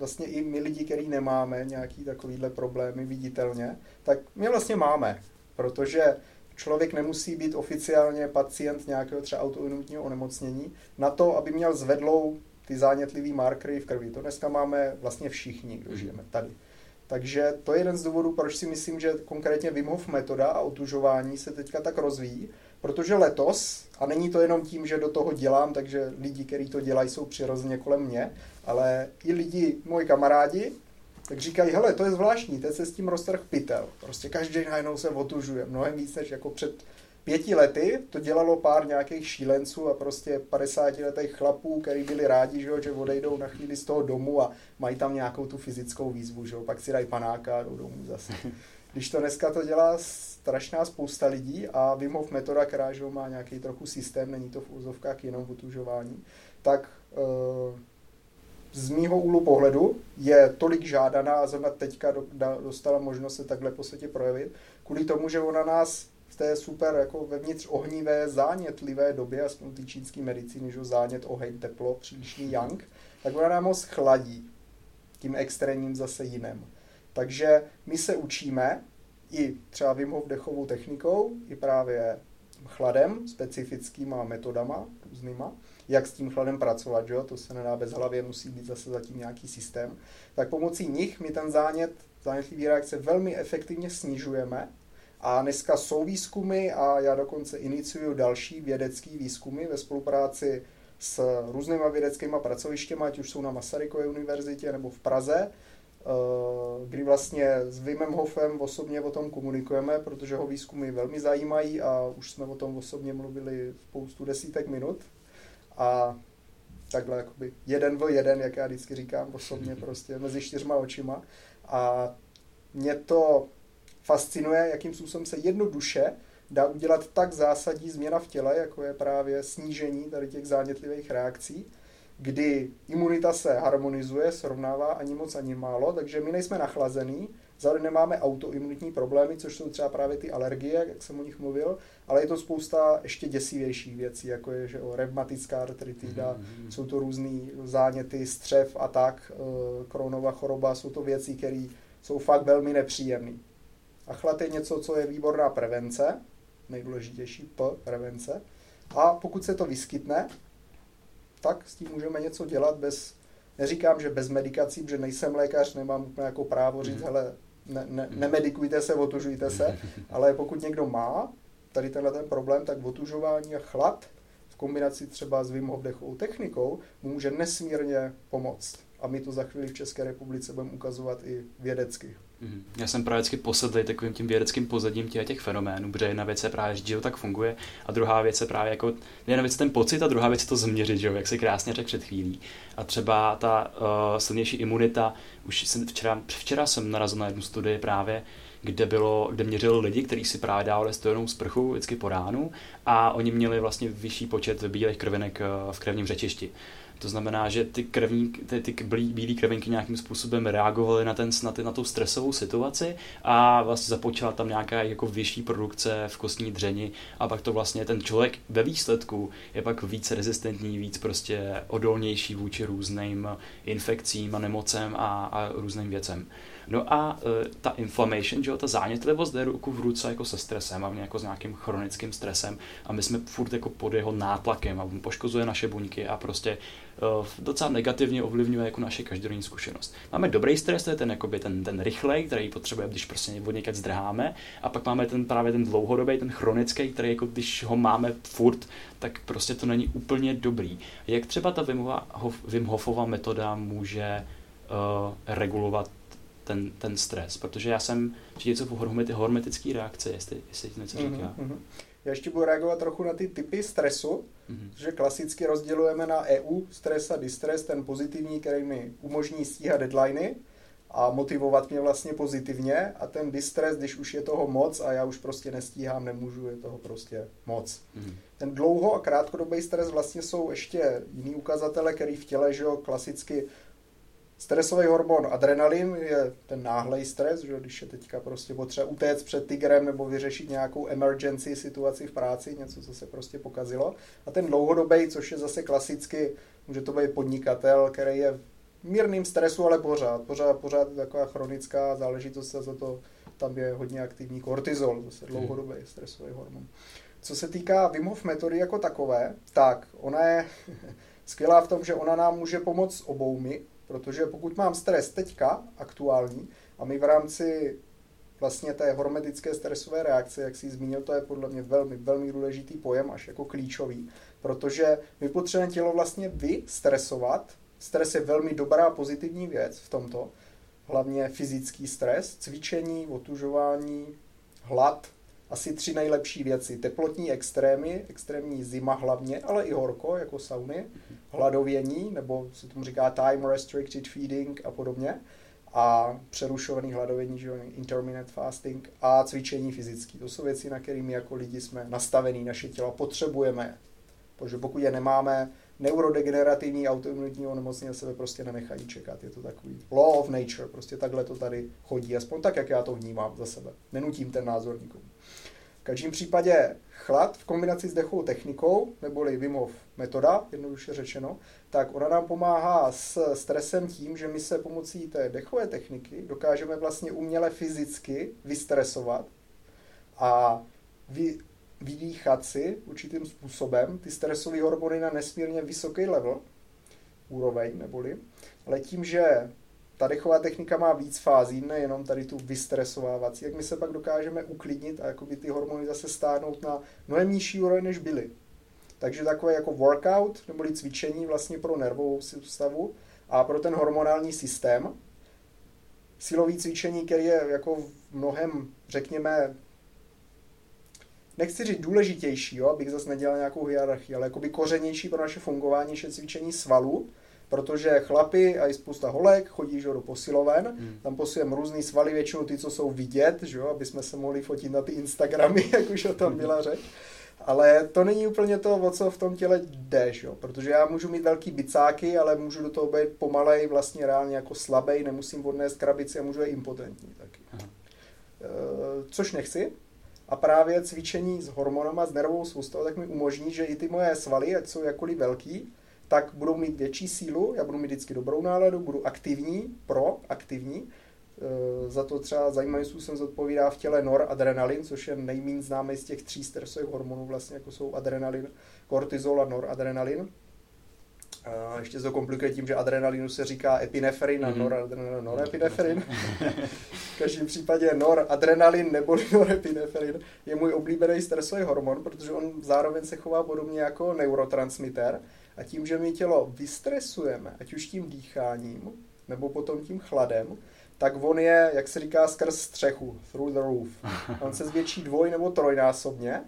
vlastně i my lidi, kteří nemáme nějaký takovýhle problémy viditelně, tak my vlastně máme, protože člověk nemusí být oficiálně pacient nějakého třeba autoimunitního onemocnění na to, aby měl zvedlou ty zánětlivý markery v krvi. To dneska máme vlastně všichni, kdo žijeme tady. Takže to je jeden z důvodů, proč si myslím, že konkrétně Wim Hof metoda a otužování se teďka tak rozvíjí, protože letos, a není to jenom tím, že do toho dělám, takže lidi, kteří to dělají, jsou přirozeně kolem mě, ale i lidi, moji kamarádi, tak říkají, hele, to je zvláštní, teď se s tím roztrh pytel. Prostě každý najednou se otužuje, mnohem víc než jako před pěti lety. To dělalo pár nějakých šílenců a prostě 50 letých chlapů, kteří byli rádi, že, jo, že odejdou na chvíli z toho domu a mají tam nějakou tu fyzickou výzvu, že jo, pak si dají panáka a jdou domů zase. Když to dneska to dělá strašná spousta lidí a Wim Hof metoda, která že má nějaký trochu systém, není to v úzovkách jenom otužování, tak uh, z mýho úhlu pohledu je tolik žádaná a zrovna teďka dostala možnost se takhle po světě projevit, kvůli tomu, že ona nás v té super jako vevnitř ohnivé, zánětlivé době, aspoň ty čínské medicíny, že zánět, oheň, teplo, přílišný yang, tak ona nám moc chladí tím extrémním zase jiným. Takže my se učíme i třeba Wim dechovou technikou, i právě chladem, specifickýma metodama různýma, jak s tím chladem pracovat, že jo? to se nedá bez hlavě, musí být zase zatím nějaký systém, tak pomocí nich my ten zánět, zánětlivý reakce velmi efektivně snižujeme a dneska jsou výzkumy a já dokonce iniciuju další vědecké výzkumy ve spolupráci s různýma vědeckými pracovištěmi, ať už jsou na Masarykové univerzitě nebo v Praze, kdy vlastně s Vimem Hofem osobně o tom komunikujeme, protože ho výzkumy velmi zajímají a už jsme o tom osobně mluvili spoustu desítek minut. A takhle jakoby jeden v jeden, jak já vždycky říkám osobně prostě mezi čtyřma očima. A mě to fascinuje, jakým způsobem se jednoduše dá udělat tak zásadní změna v těle, jako je právě snížení tady těch zánětlivých reakcí, kdy imunita se harmonizuje, srovnává ani moc, ani málo, takže my nejsme nachlazený, zároveň nemáme autoimunitní problémy, což jsou třeba právě ty alergie, jak jsem o nich mluvil, ale je to spousta ještě děsivějších věcí, jako je že o revmatická artritida, mm-hmm. jsou to různé záněty, střev a tak, kronová choroba, jsou to věci, které jsou fakt velmi nepříjemné. A chlad je něco, co je výborná prevence, nejdůležitější P, prevence. A pokud se to vyskytne, tak s tím můžeme něco dělat bez, neříkám, že bez medikací, protože nejsem lékař, nemám úplně jako právo říct, mm. hele, ne, ne, mhm. nemedikujte se, otužujte se, ale pokud někdo má tady tenhle ten problém, tak otužování a chlad v kombinaci třeba s Wim technikou může nesmírně pomoct. A my to za chvíli v České republice budeme ukazovat i vědecky. Mhm. Já jsem právě vždycky posedlý takovým tím vědeckým pozadím těch, těch fenoménů, protože jedna věc je právě, že tak funguje a druhá věc je právě jako, jedna věc je ten pocit a druhá věc je to změřit, že jo, jak si krásně řekl před chvílí. A třeba ta uh, silnější imunita, už jsem včera, včera jsem narazil na jednu studii právě, kde, bylo, kde měřil lidi, kteří si právě dávali stojenou sprchu vždycky po ránu a oni měli vlastně vyšší počet bílých krvinek eh, v krevním řečišti. To znamená, že ty, krvní, ty, ty bílé krvinky nějakým způsobem reagovaly na, ten, na, ty, na tu stresovou situaci a vlastně započala tam nějaká jako vyšší produkce v kostní dřeni a pak to vlastně ten člověk ve výsledku je pak víc rezistentní, víc prostě odolnější vůči různým infekcím a nemocem a, a různým věcem. No a e, ta inflammation, že jo, ta zánětlivost jde ruku v ruce jako se stresem a jako s nějakým chronickým stresem a my jsme furt jako pod jeho nátlakem a on poškozuje naše buňky a prostě e, docela negativně ovlivňuje jako naše každodenní zkušenost. Máme dobrý stres, to je ten, jakoby ten, ten rychlej, který potřebujeme, když prostě od někať zdrháme a pak máme ten právě ten dlouhodobý, ten chronický, který jako když ho máme furt, tak prostě to není úplně dobrý. Jak třeba ta Wim Hofova metoda může uh, regulovat ten, ten stres, protože já jsem něco po hormety, hormetické reakce, jestli, jestli něco říká. Mm-hmm. Já ještě budu reagovat trochu na ty typy stresu, mm-hmm. že klasicky rozdělujeme na EU stres a distres, ten pozitivní, který mi umožní stíhat deadliny a motivovat mě vlastně pozitivně a ten distres, když už je toho moc a já už prostě nestíhám, nemůžu, je toho prostě moc. Mm-hmm. Ten dlouho a krátkodobý stres vlastně jsou ještě jiný ukazatele, který v těle, že jo, klasicky Stresový hormon adrenalin je ten náhlej stres, že když je teďka prostě potřeba utéct před tigrem nebo vyřešit nějakou emergency situaci v práci, něco, co se prostě pokazilo. A ten dlouhodobý, což je zase klasicky, může to být podnikatel, který je v mírným stresu, ale pořád, pořád, pořád taková chronická záležitost za to tam je hodně aktivní kortizol, zase hmm. dlouhodobý stresový hormon. Co se týká Wim Hof metody jako takové, tak ona je skvělá v tom, že ona nám může pomoct oboumi, Protože pokud mám stres teďka, aktuální, a my v rámci vlastně té hormetické stresové reakce, jak jsi zmínil, to je podle mě velmi, velmi důležitý pojem, až jako klíčový, protože my potřebujeme tělo vlastně vystresovat. Stres je velmi dobrá pozitivní věc v tomto, hlavně fyzický stres, cvičení, otužování, hlad, asi tři nejlepší věci. Teplotní extrémy, extrémní zima hlavně, ale i horko, jako sauny, hladovění, nebo se tomu říká time restricted feeding a podobně, a přerušovaný hladovění, že intermittent fasting a cvičení fyzické. To jsou věci, na kterými jako lidi jsme nastavení, naše těla potřebujeme. Protože pokud je nemáme, neurodegenerativní autoimunitní onemocnění sebe prostě nenechají čekat. Je to takový law of nature, prostě takhle to tady chodí, aspoň tak, jak já to vnímám za sebe. Nenutím ten názor nikomu. V každém případě chlad v kombinaci s dechovou technikou, neboli Wim Hof metoda, jednoduše řečeno, tak ona nám pomáhá s stresem tím, že my se pomocí té dechové techniky dokážeme vlastně uměle fyzicky vystresovat a vy, vydýchat si určitým způsobem. Ty stresové hormony na nesmírně vysoký level, úroveň neboli, ale tím, že ta dechová technika má víc fází, nejenom tady tu vystresovávací, jak my se pak dokážeme uklidnit a jakoby ty hormony zase stáhnout na mnohem nižší úroveň, než byly. Takže takové jako workout, neboli cvičení vlastně pro nervovou soustavu a pro ten hormonální systém. Silový cvičení, který je jako v mnohem, řekněme, nechci říct důležitější, jo, abych zase nedělal nějakou hierarchii, ale jakoby kořenější pro naše fungování je cvičení svalů, protože chlapy a i spousta holek chodí že, do posiloven, hmm. tam posilujeme různý svaly, většinou ty, co jsou vidět, že, aby jsme se mohli fotit na ty Instagramy, jak už o tom byla řeč. Ale to není úplně to, o co v tom těle jde, jo? protože já můžu mít velký bicáky, ale můžu do toho být pomalej, vlastně reálně jako slabý, nemusím odnést krabici a můžu být impotentní taky. Aha. E, což nechci. A právě cvičení s hormonama, s nervovou soustavou, tak mi umožní, že i ty moje svaly, ať jsou jakkoliv velký, tak budou mít větší sílu, já budu mít vždycky dobrou náladu, budu aktivní, proaktivní, e, za to třeba zajímavým způsobem zodpovídá v těle noradrenalin, což je nejméně známý z těch tří stresových hormonů, vlastně jako jsou adrenalin, kortizol a noradrenalin. A ještě to komplikuje tím, že adrenalinu se říká epinefrin a mm-hmm. noradrenalin norepinefrin. v každém případě noradrenalin nebo norepinefrin je můj oblíbený stresový hormon, protože on zároveň se chová podobně jako neurotransmitter. A tím, že my tělo vystresujeme, ať už tím dýcháním, nebo potom tím chladem, tak on je, jak se říká, skrz střechu, through the roof. On se zvětší dvoj nebo trojnásobně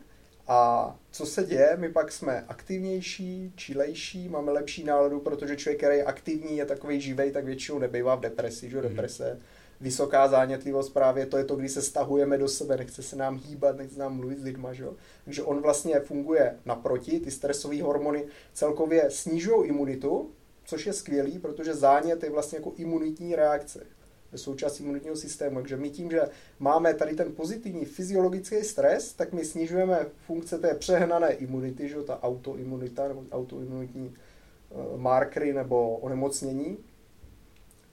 a co se děje? My pak jsme aktivnější, čilejší, máme lepší náladu, protože člověk, který je aktivní, je takový živej, tak většinou nebývá v depresi, že mm-hmm. Vysoká zánětlivost právě to je to, kdy se stahujeme do sebe, nechce se nám hýbat, nechce nám mluvit s lidma, že? Takže on vlastně funguje naproti, ty stresové hormony celkově snižují imunitu, což je skvělý, protože zánět je vlastně jako imunitní reakce je součást imunitního systému. Takže my tím, že máme tady ten pozitivní fyziologický stres, tak my snižujeme funkce té přehnané imunity, že ta autoimunita nebo autoimunitní eh, markery nebo onemocnění,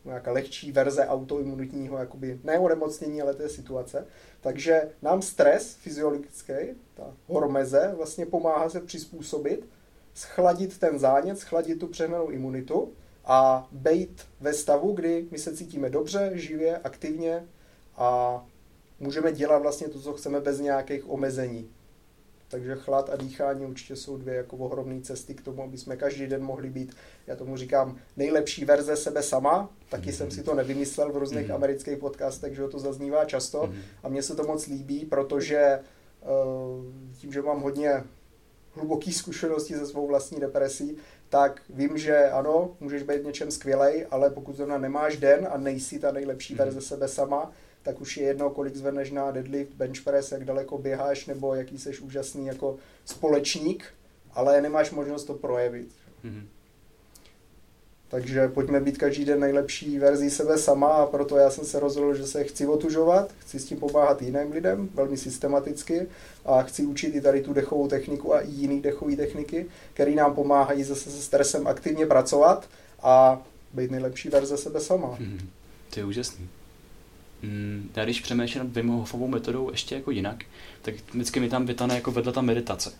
nějaká lehčí verze autoimunitního, jakoby ne onemocnění, ale té situace. Takže nám stres fyziologický, ta hormeze, vlastně pomáhá se přizpůsobit, schladit ten zánět, schladit tu přehnanou imunitu a být ve stavu, kdy my se cítíme dobře, živě, aktivně a můžeme dělat vlastně to, co chceme bez nějakých omezení. Takže chlad a dýchání určitě jsou dvě jako ohromné cesty k tomu, aby jsme každý den mohli být, já tomu říkám, nejlepší verze sebe sama. Taky mm-hmm. jsem si to nevymyslel v různých mm-hmm. amerických podcastech, že to zaznívá často mm-hmm. a mně se to moc líbí, protože eh, tím, že mám hodně hluboký zkušenosti se svou vlastní depresí, tak vím, že ano, můžeš být v něčem skvělej, ale pokud zrovna nemáš den a nejsi ta nejlepší mm-hmm. verze sebe sama, tak už je jedno, kolik zvedneš na deadlift, bench press, jak daleko běháš, nebo jaký seš úžasný jako společník, ale nemáš možnost to projevit. Mm-hmm. Takže pojďme být každý den nejlepší verzí sebe sama a proto já jsem se rozhodl, že se chci otužovat, chci s tím pomáhat jiným lidem, velmi systematicky a chci učit i tady tu dechovou techniku a i jiný dechové techniky, které nám pomáhají zase se stresem aktivně pracovat a být nejlepší verze sebe sama. Hmm, to je úžasný. Hmm, já když přemýšlím nad Wim Hofovou metodou ještě jako jinak, tak vždycky mi tam vytane jako vedle ta meditace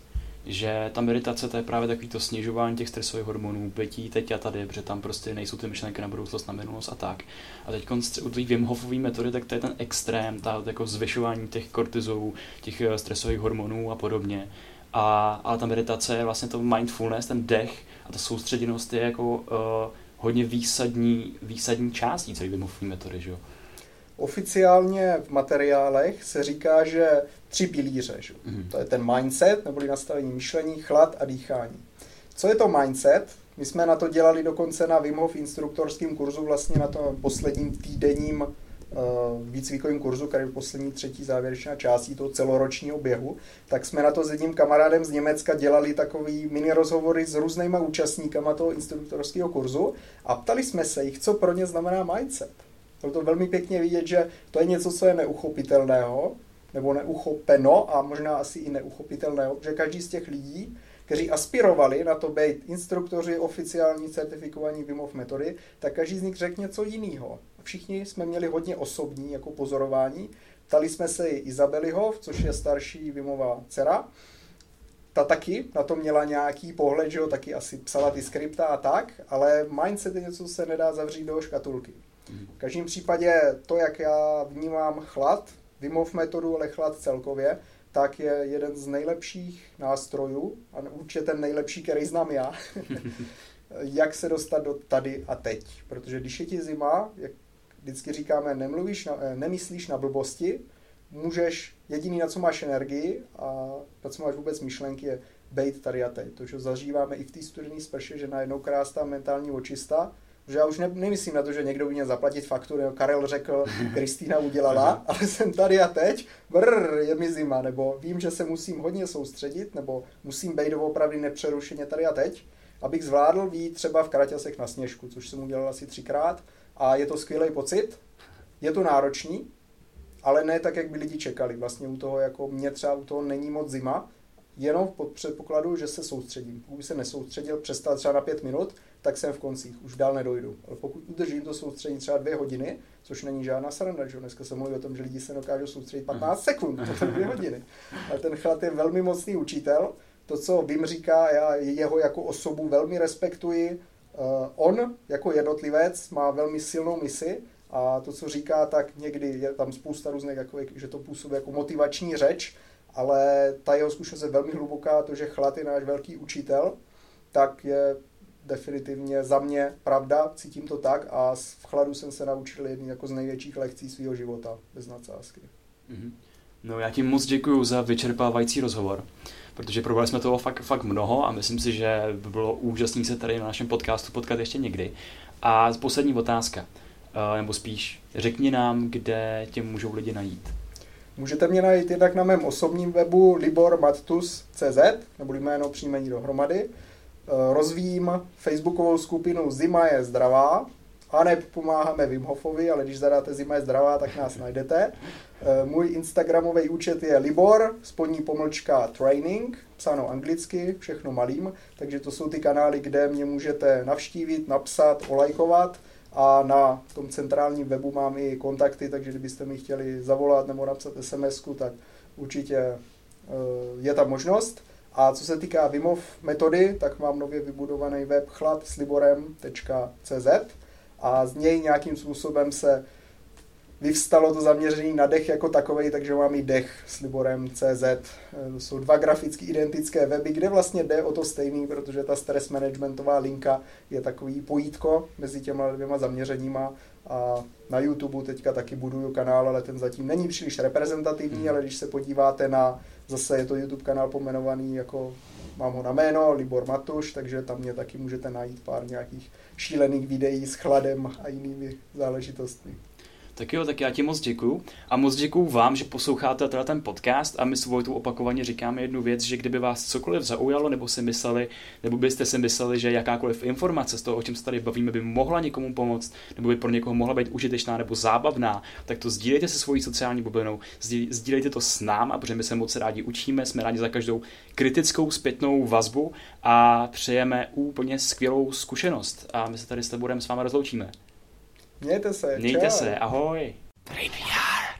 že ta meditace to je právě takový to snižování těch stresových hormonů, bytí teď a tady, protože tam prostě nejsou ty myšlenky na budoucnost, na minulost a tak. A teď u té Wim Hofové metody, tak to je ten extrém, ta jako zvyšování těch kortizolů, těch eh, stresových hormonů a podobně. A, ale ta meditace je vlastně to mindfulness, ten dech a ta soustředěnost je jako uh, hodně výsadní, výsadní částí celé Wim metody, že jo? Oficiálně v materiálech se říká, že tři pilíře. Že? Mm-hmm. To je ten mindset, neboli nastavení myšlení, chlad a dýchání. Co je to mindset? My jsme na to dělali dokonce na Wim Hof instruktorském kurzu, vlastně na tom posledním týdenním uh, výcvikovým kurzu, který je poslední třetí závěrečná částí toho celoročního běhu, tak jsme na to s jedním kamarádem z Německa dělali takový mini rozhovory s různýma účastníkama toho instruktorského kurzu a ptali jsme se jich, co pro ně znamená mindset. Bylo to velmi pěkně vidět, že to je něco, co je neuchopitelného, nebo neuchopeno a možná asi i neuchopitelného, že každý z těch lidí, kteří aspirovali na to být instruktoři oficiální certifikovaní Wim Hof metody, tak každý z nich řekl něco jiného. Všichni jsme měli hodně osobní jako pozorování. Ptali jsme se i Izabely Hof, což je starší Vimová dcera. Ta taky na to měla nějaký pohled, že jo, taky asi psala ty skripta a tak, ale mindset je něco, co se nedá zavřít do škatulky. V každém případě to, jak já vnímám chlad, Vimov metodu, ale chlad celkově, tak je jeden z nejlepších nástrojů, a určitě ten nejlepší, který znám já, jak se dostat do tady a teď. Protože když je ti zima, jak vždycky říkáme, nemluvíš na, eh, nemyslíš na blbosti, můžeš, jediný, na co máš energii a na co máš vůbec myšlenky, je bejt tady a teď. To, že zažíváme i v té studené sprše, že najednou krásná mentální očista, Že já už ne, nemyslím na to, že někdo by měl zaplatit fakturu, jo, Karel řekl, Kristýna udělala, ale jsem tady a teď, brr, je mi zima, nebo vím, že se musím hodně soustředit, nebo musím být opravdu nepřerušeně tady a teď, abych zvládl výjít třeba v Kraťasech na sněžku, což jsem udělal asi třikrát a je to skvělý pocit, je to náročný, ale ne tak, jak by lidi čekali. Vlastně u toho, jako mě třeba u toho není moc zima, jenom pod předpokladu, že se soustředím. Pokud se nesoustředil, přestal třeba na pět minut, tak jsem v koncích, už dál nedojdu. Ale pokud udržím to soustředění třeba dvě hodiny, což není žádná sranda, že dneska se mluví o tom, že lidi se dokážou soustředit 15 sekund, to jsou dvě hodiny. Ale ten chlad je velmi mocný učitel, to, co Vim říká, já jeho jako osobu velmi respektuji. Uh, on jako jednotlivec má velmi silnou misi a to, co říká, tak někdy je tam spousta různých, jako, že to působí jako motivační řeč, ale ta jeho zkušenost je velmi hluboká, to, že chlad je náš velký učitel, tak je definitivně za mě pravda, cítím to tak a v chladu jsem se naučil jedný jako z největších lekcí svého života, bez nadsázky. Mm-hmm. No já ti moc děkuji za vyčerpávající rozhovor, protože probrali jsme toho fakt, fakt mnoho a myslím si, že by bylo úžasné se tady na našem podcastu potkat ještě někdy. A poslední otázka, eh, nebo spíš, řekni nám, kde tě můžou lidi najít. Můžete mě najít jednak na mém osobním webu libormattus.cz, nebo jméno příjmení dohromady. Eh, rozvíjím facebookovou skupinu Zima je zdravá, a ne pomáháme Wim Hofovi, ale když zadáte Zima je zdravá, tak nás najdete. Eh, můj Instagramový účet je Libor, spodní pomlčka training, psáno anglicky, všechno malým, takže to jsou ty kanály, kde mě můžete navštívit, napsat, olajkovat a na tom centrálním webu mám i kontakty, takže kdybyste mi chtěli zavolat nebo napsat sms tak určitě eh, je ta možnost. A co se týká Vimov metody, tak mám nově vybudovaný web chladSliborem.cz a z něj nějakým způsobem se vyvstalo to zaměření na dech jako takový, takže mám i dech s Liborem.cz. To jsou dva graficky identické weby, kde vlastně jde o to stejný, protože ta stress managementová linka je takový pojítko mezi těma dvěma zaměřeníma a na YouTube teďka taky buduju kanál, ale ten zatím není příliš reprezentativní, hmm. ale když se podíváte na, zase je to YouTube kanál pomenovaný jako, mám ho na jméno, Libor Matuš, takže tam mě taky můžete najít pár nějakých šílených videí s chladem a jinými záležitostmi. Tak jo, tak já ti moc děkuju. A moc děkuju vám, že posloucháte teda ten podcast a my s Vojtou opakovaně říkáme jednu věc, že kdyby vás cokoliv zaujalo, nebo si mysleli, nebo byste si mysleli, že jakákoliv informace z toho, o čem se tady bavíme, by mohla někomu pomoct, nebo by pro někoho mohla být užitečná nebo zábavná, tak to sdílejte se svojí sociální bublinou, sdílejte to s náma, protože my se moc rádi učíme, jsme rádi za každou kritickou zpětnou vazbu a přejeme úplně skvělou zkušenost. A my se tady s Liborem s vámi rozloučíme. Mějte se. Mějte čau. se, ahoj. Radio.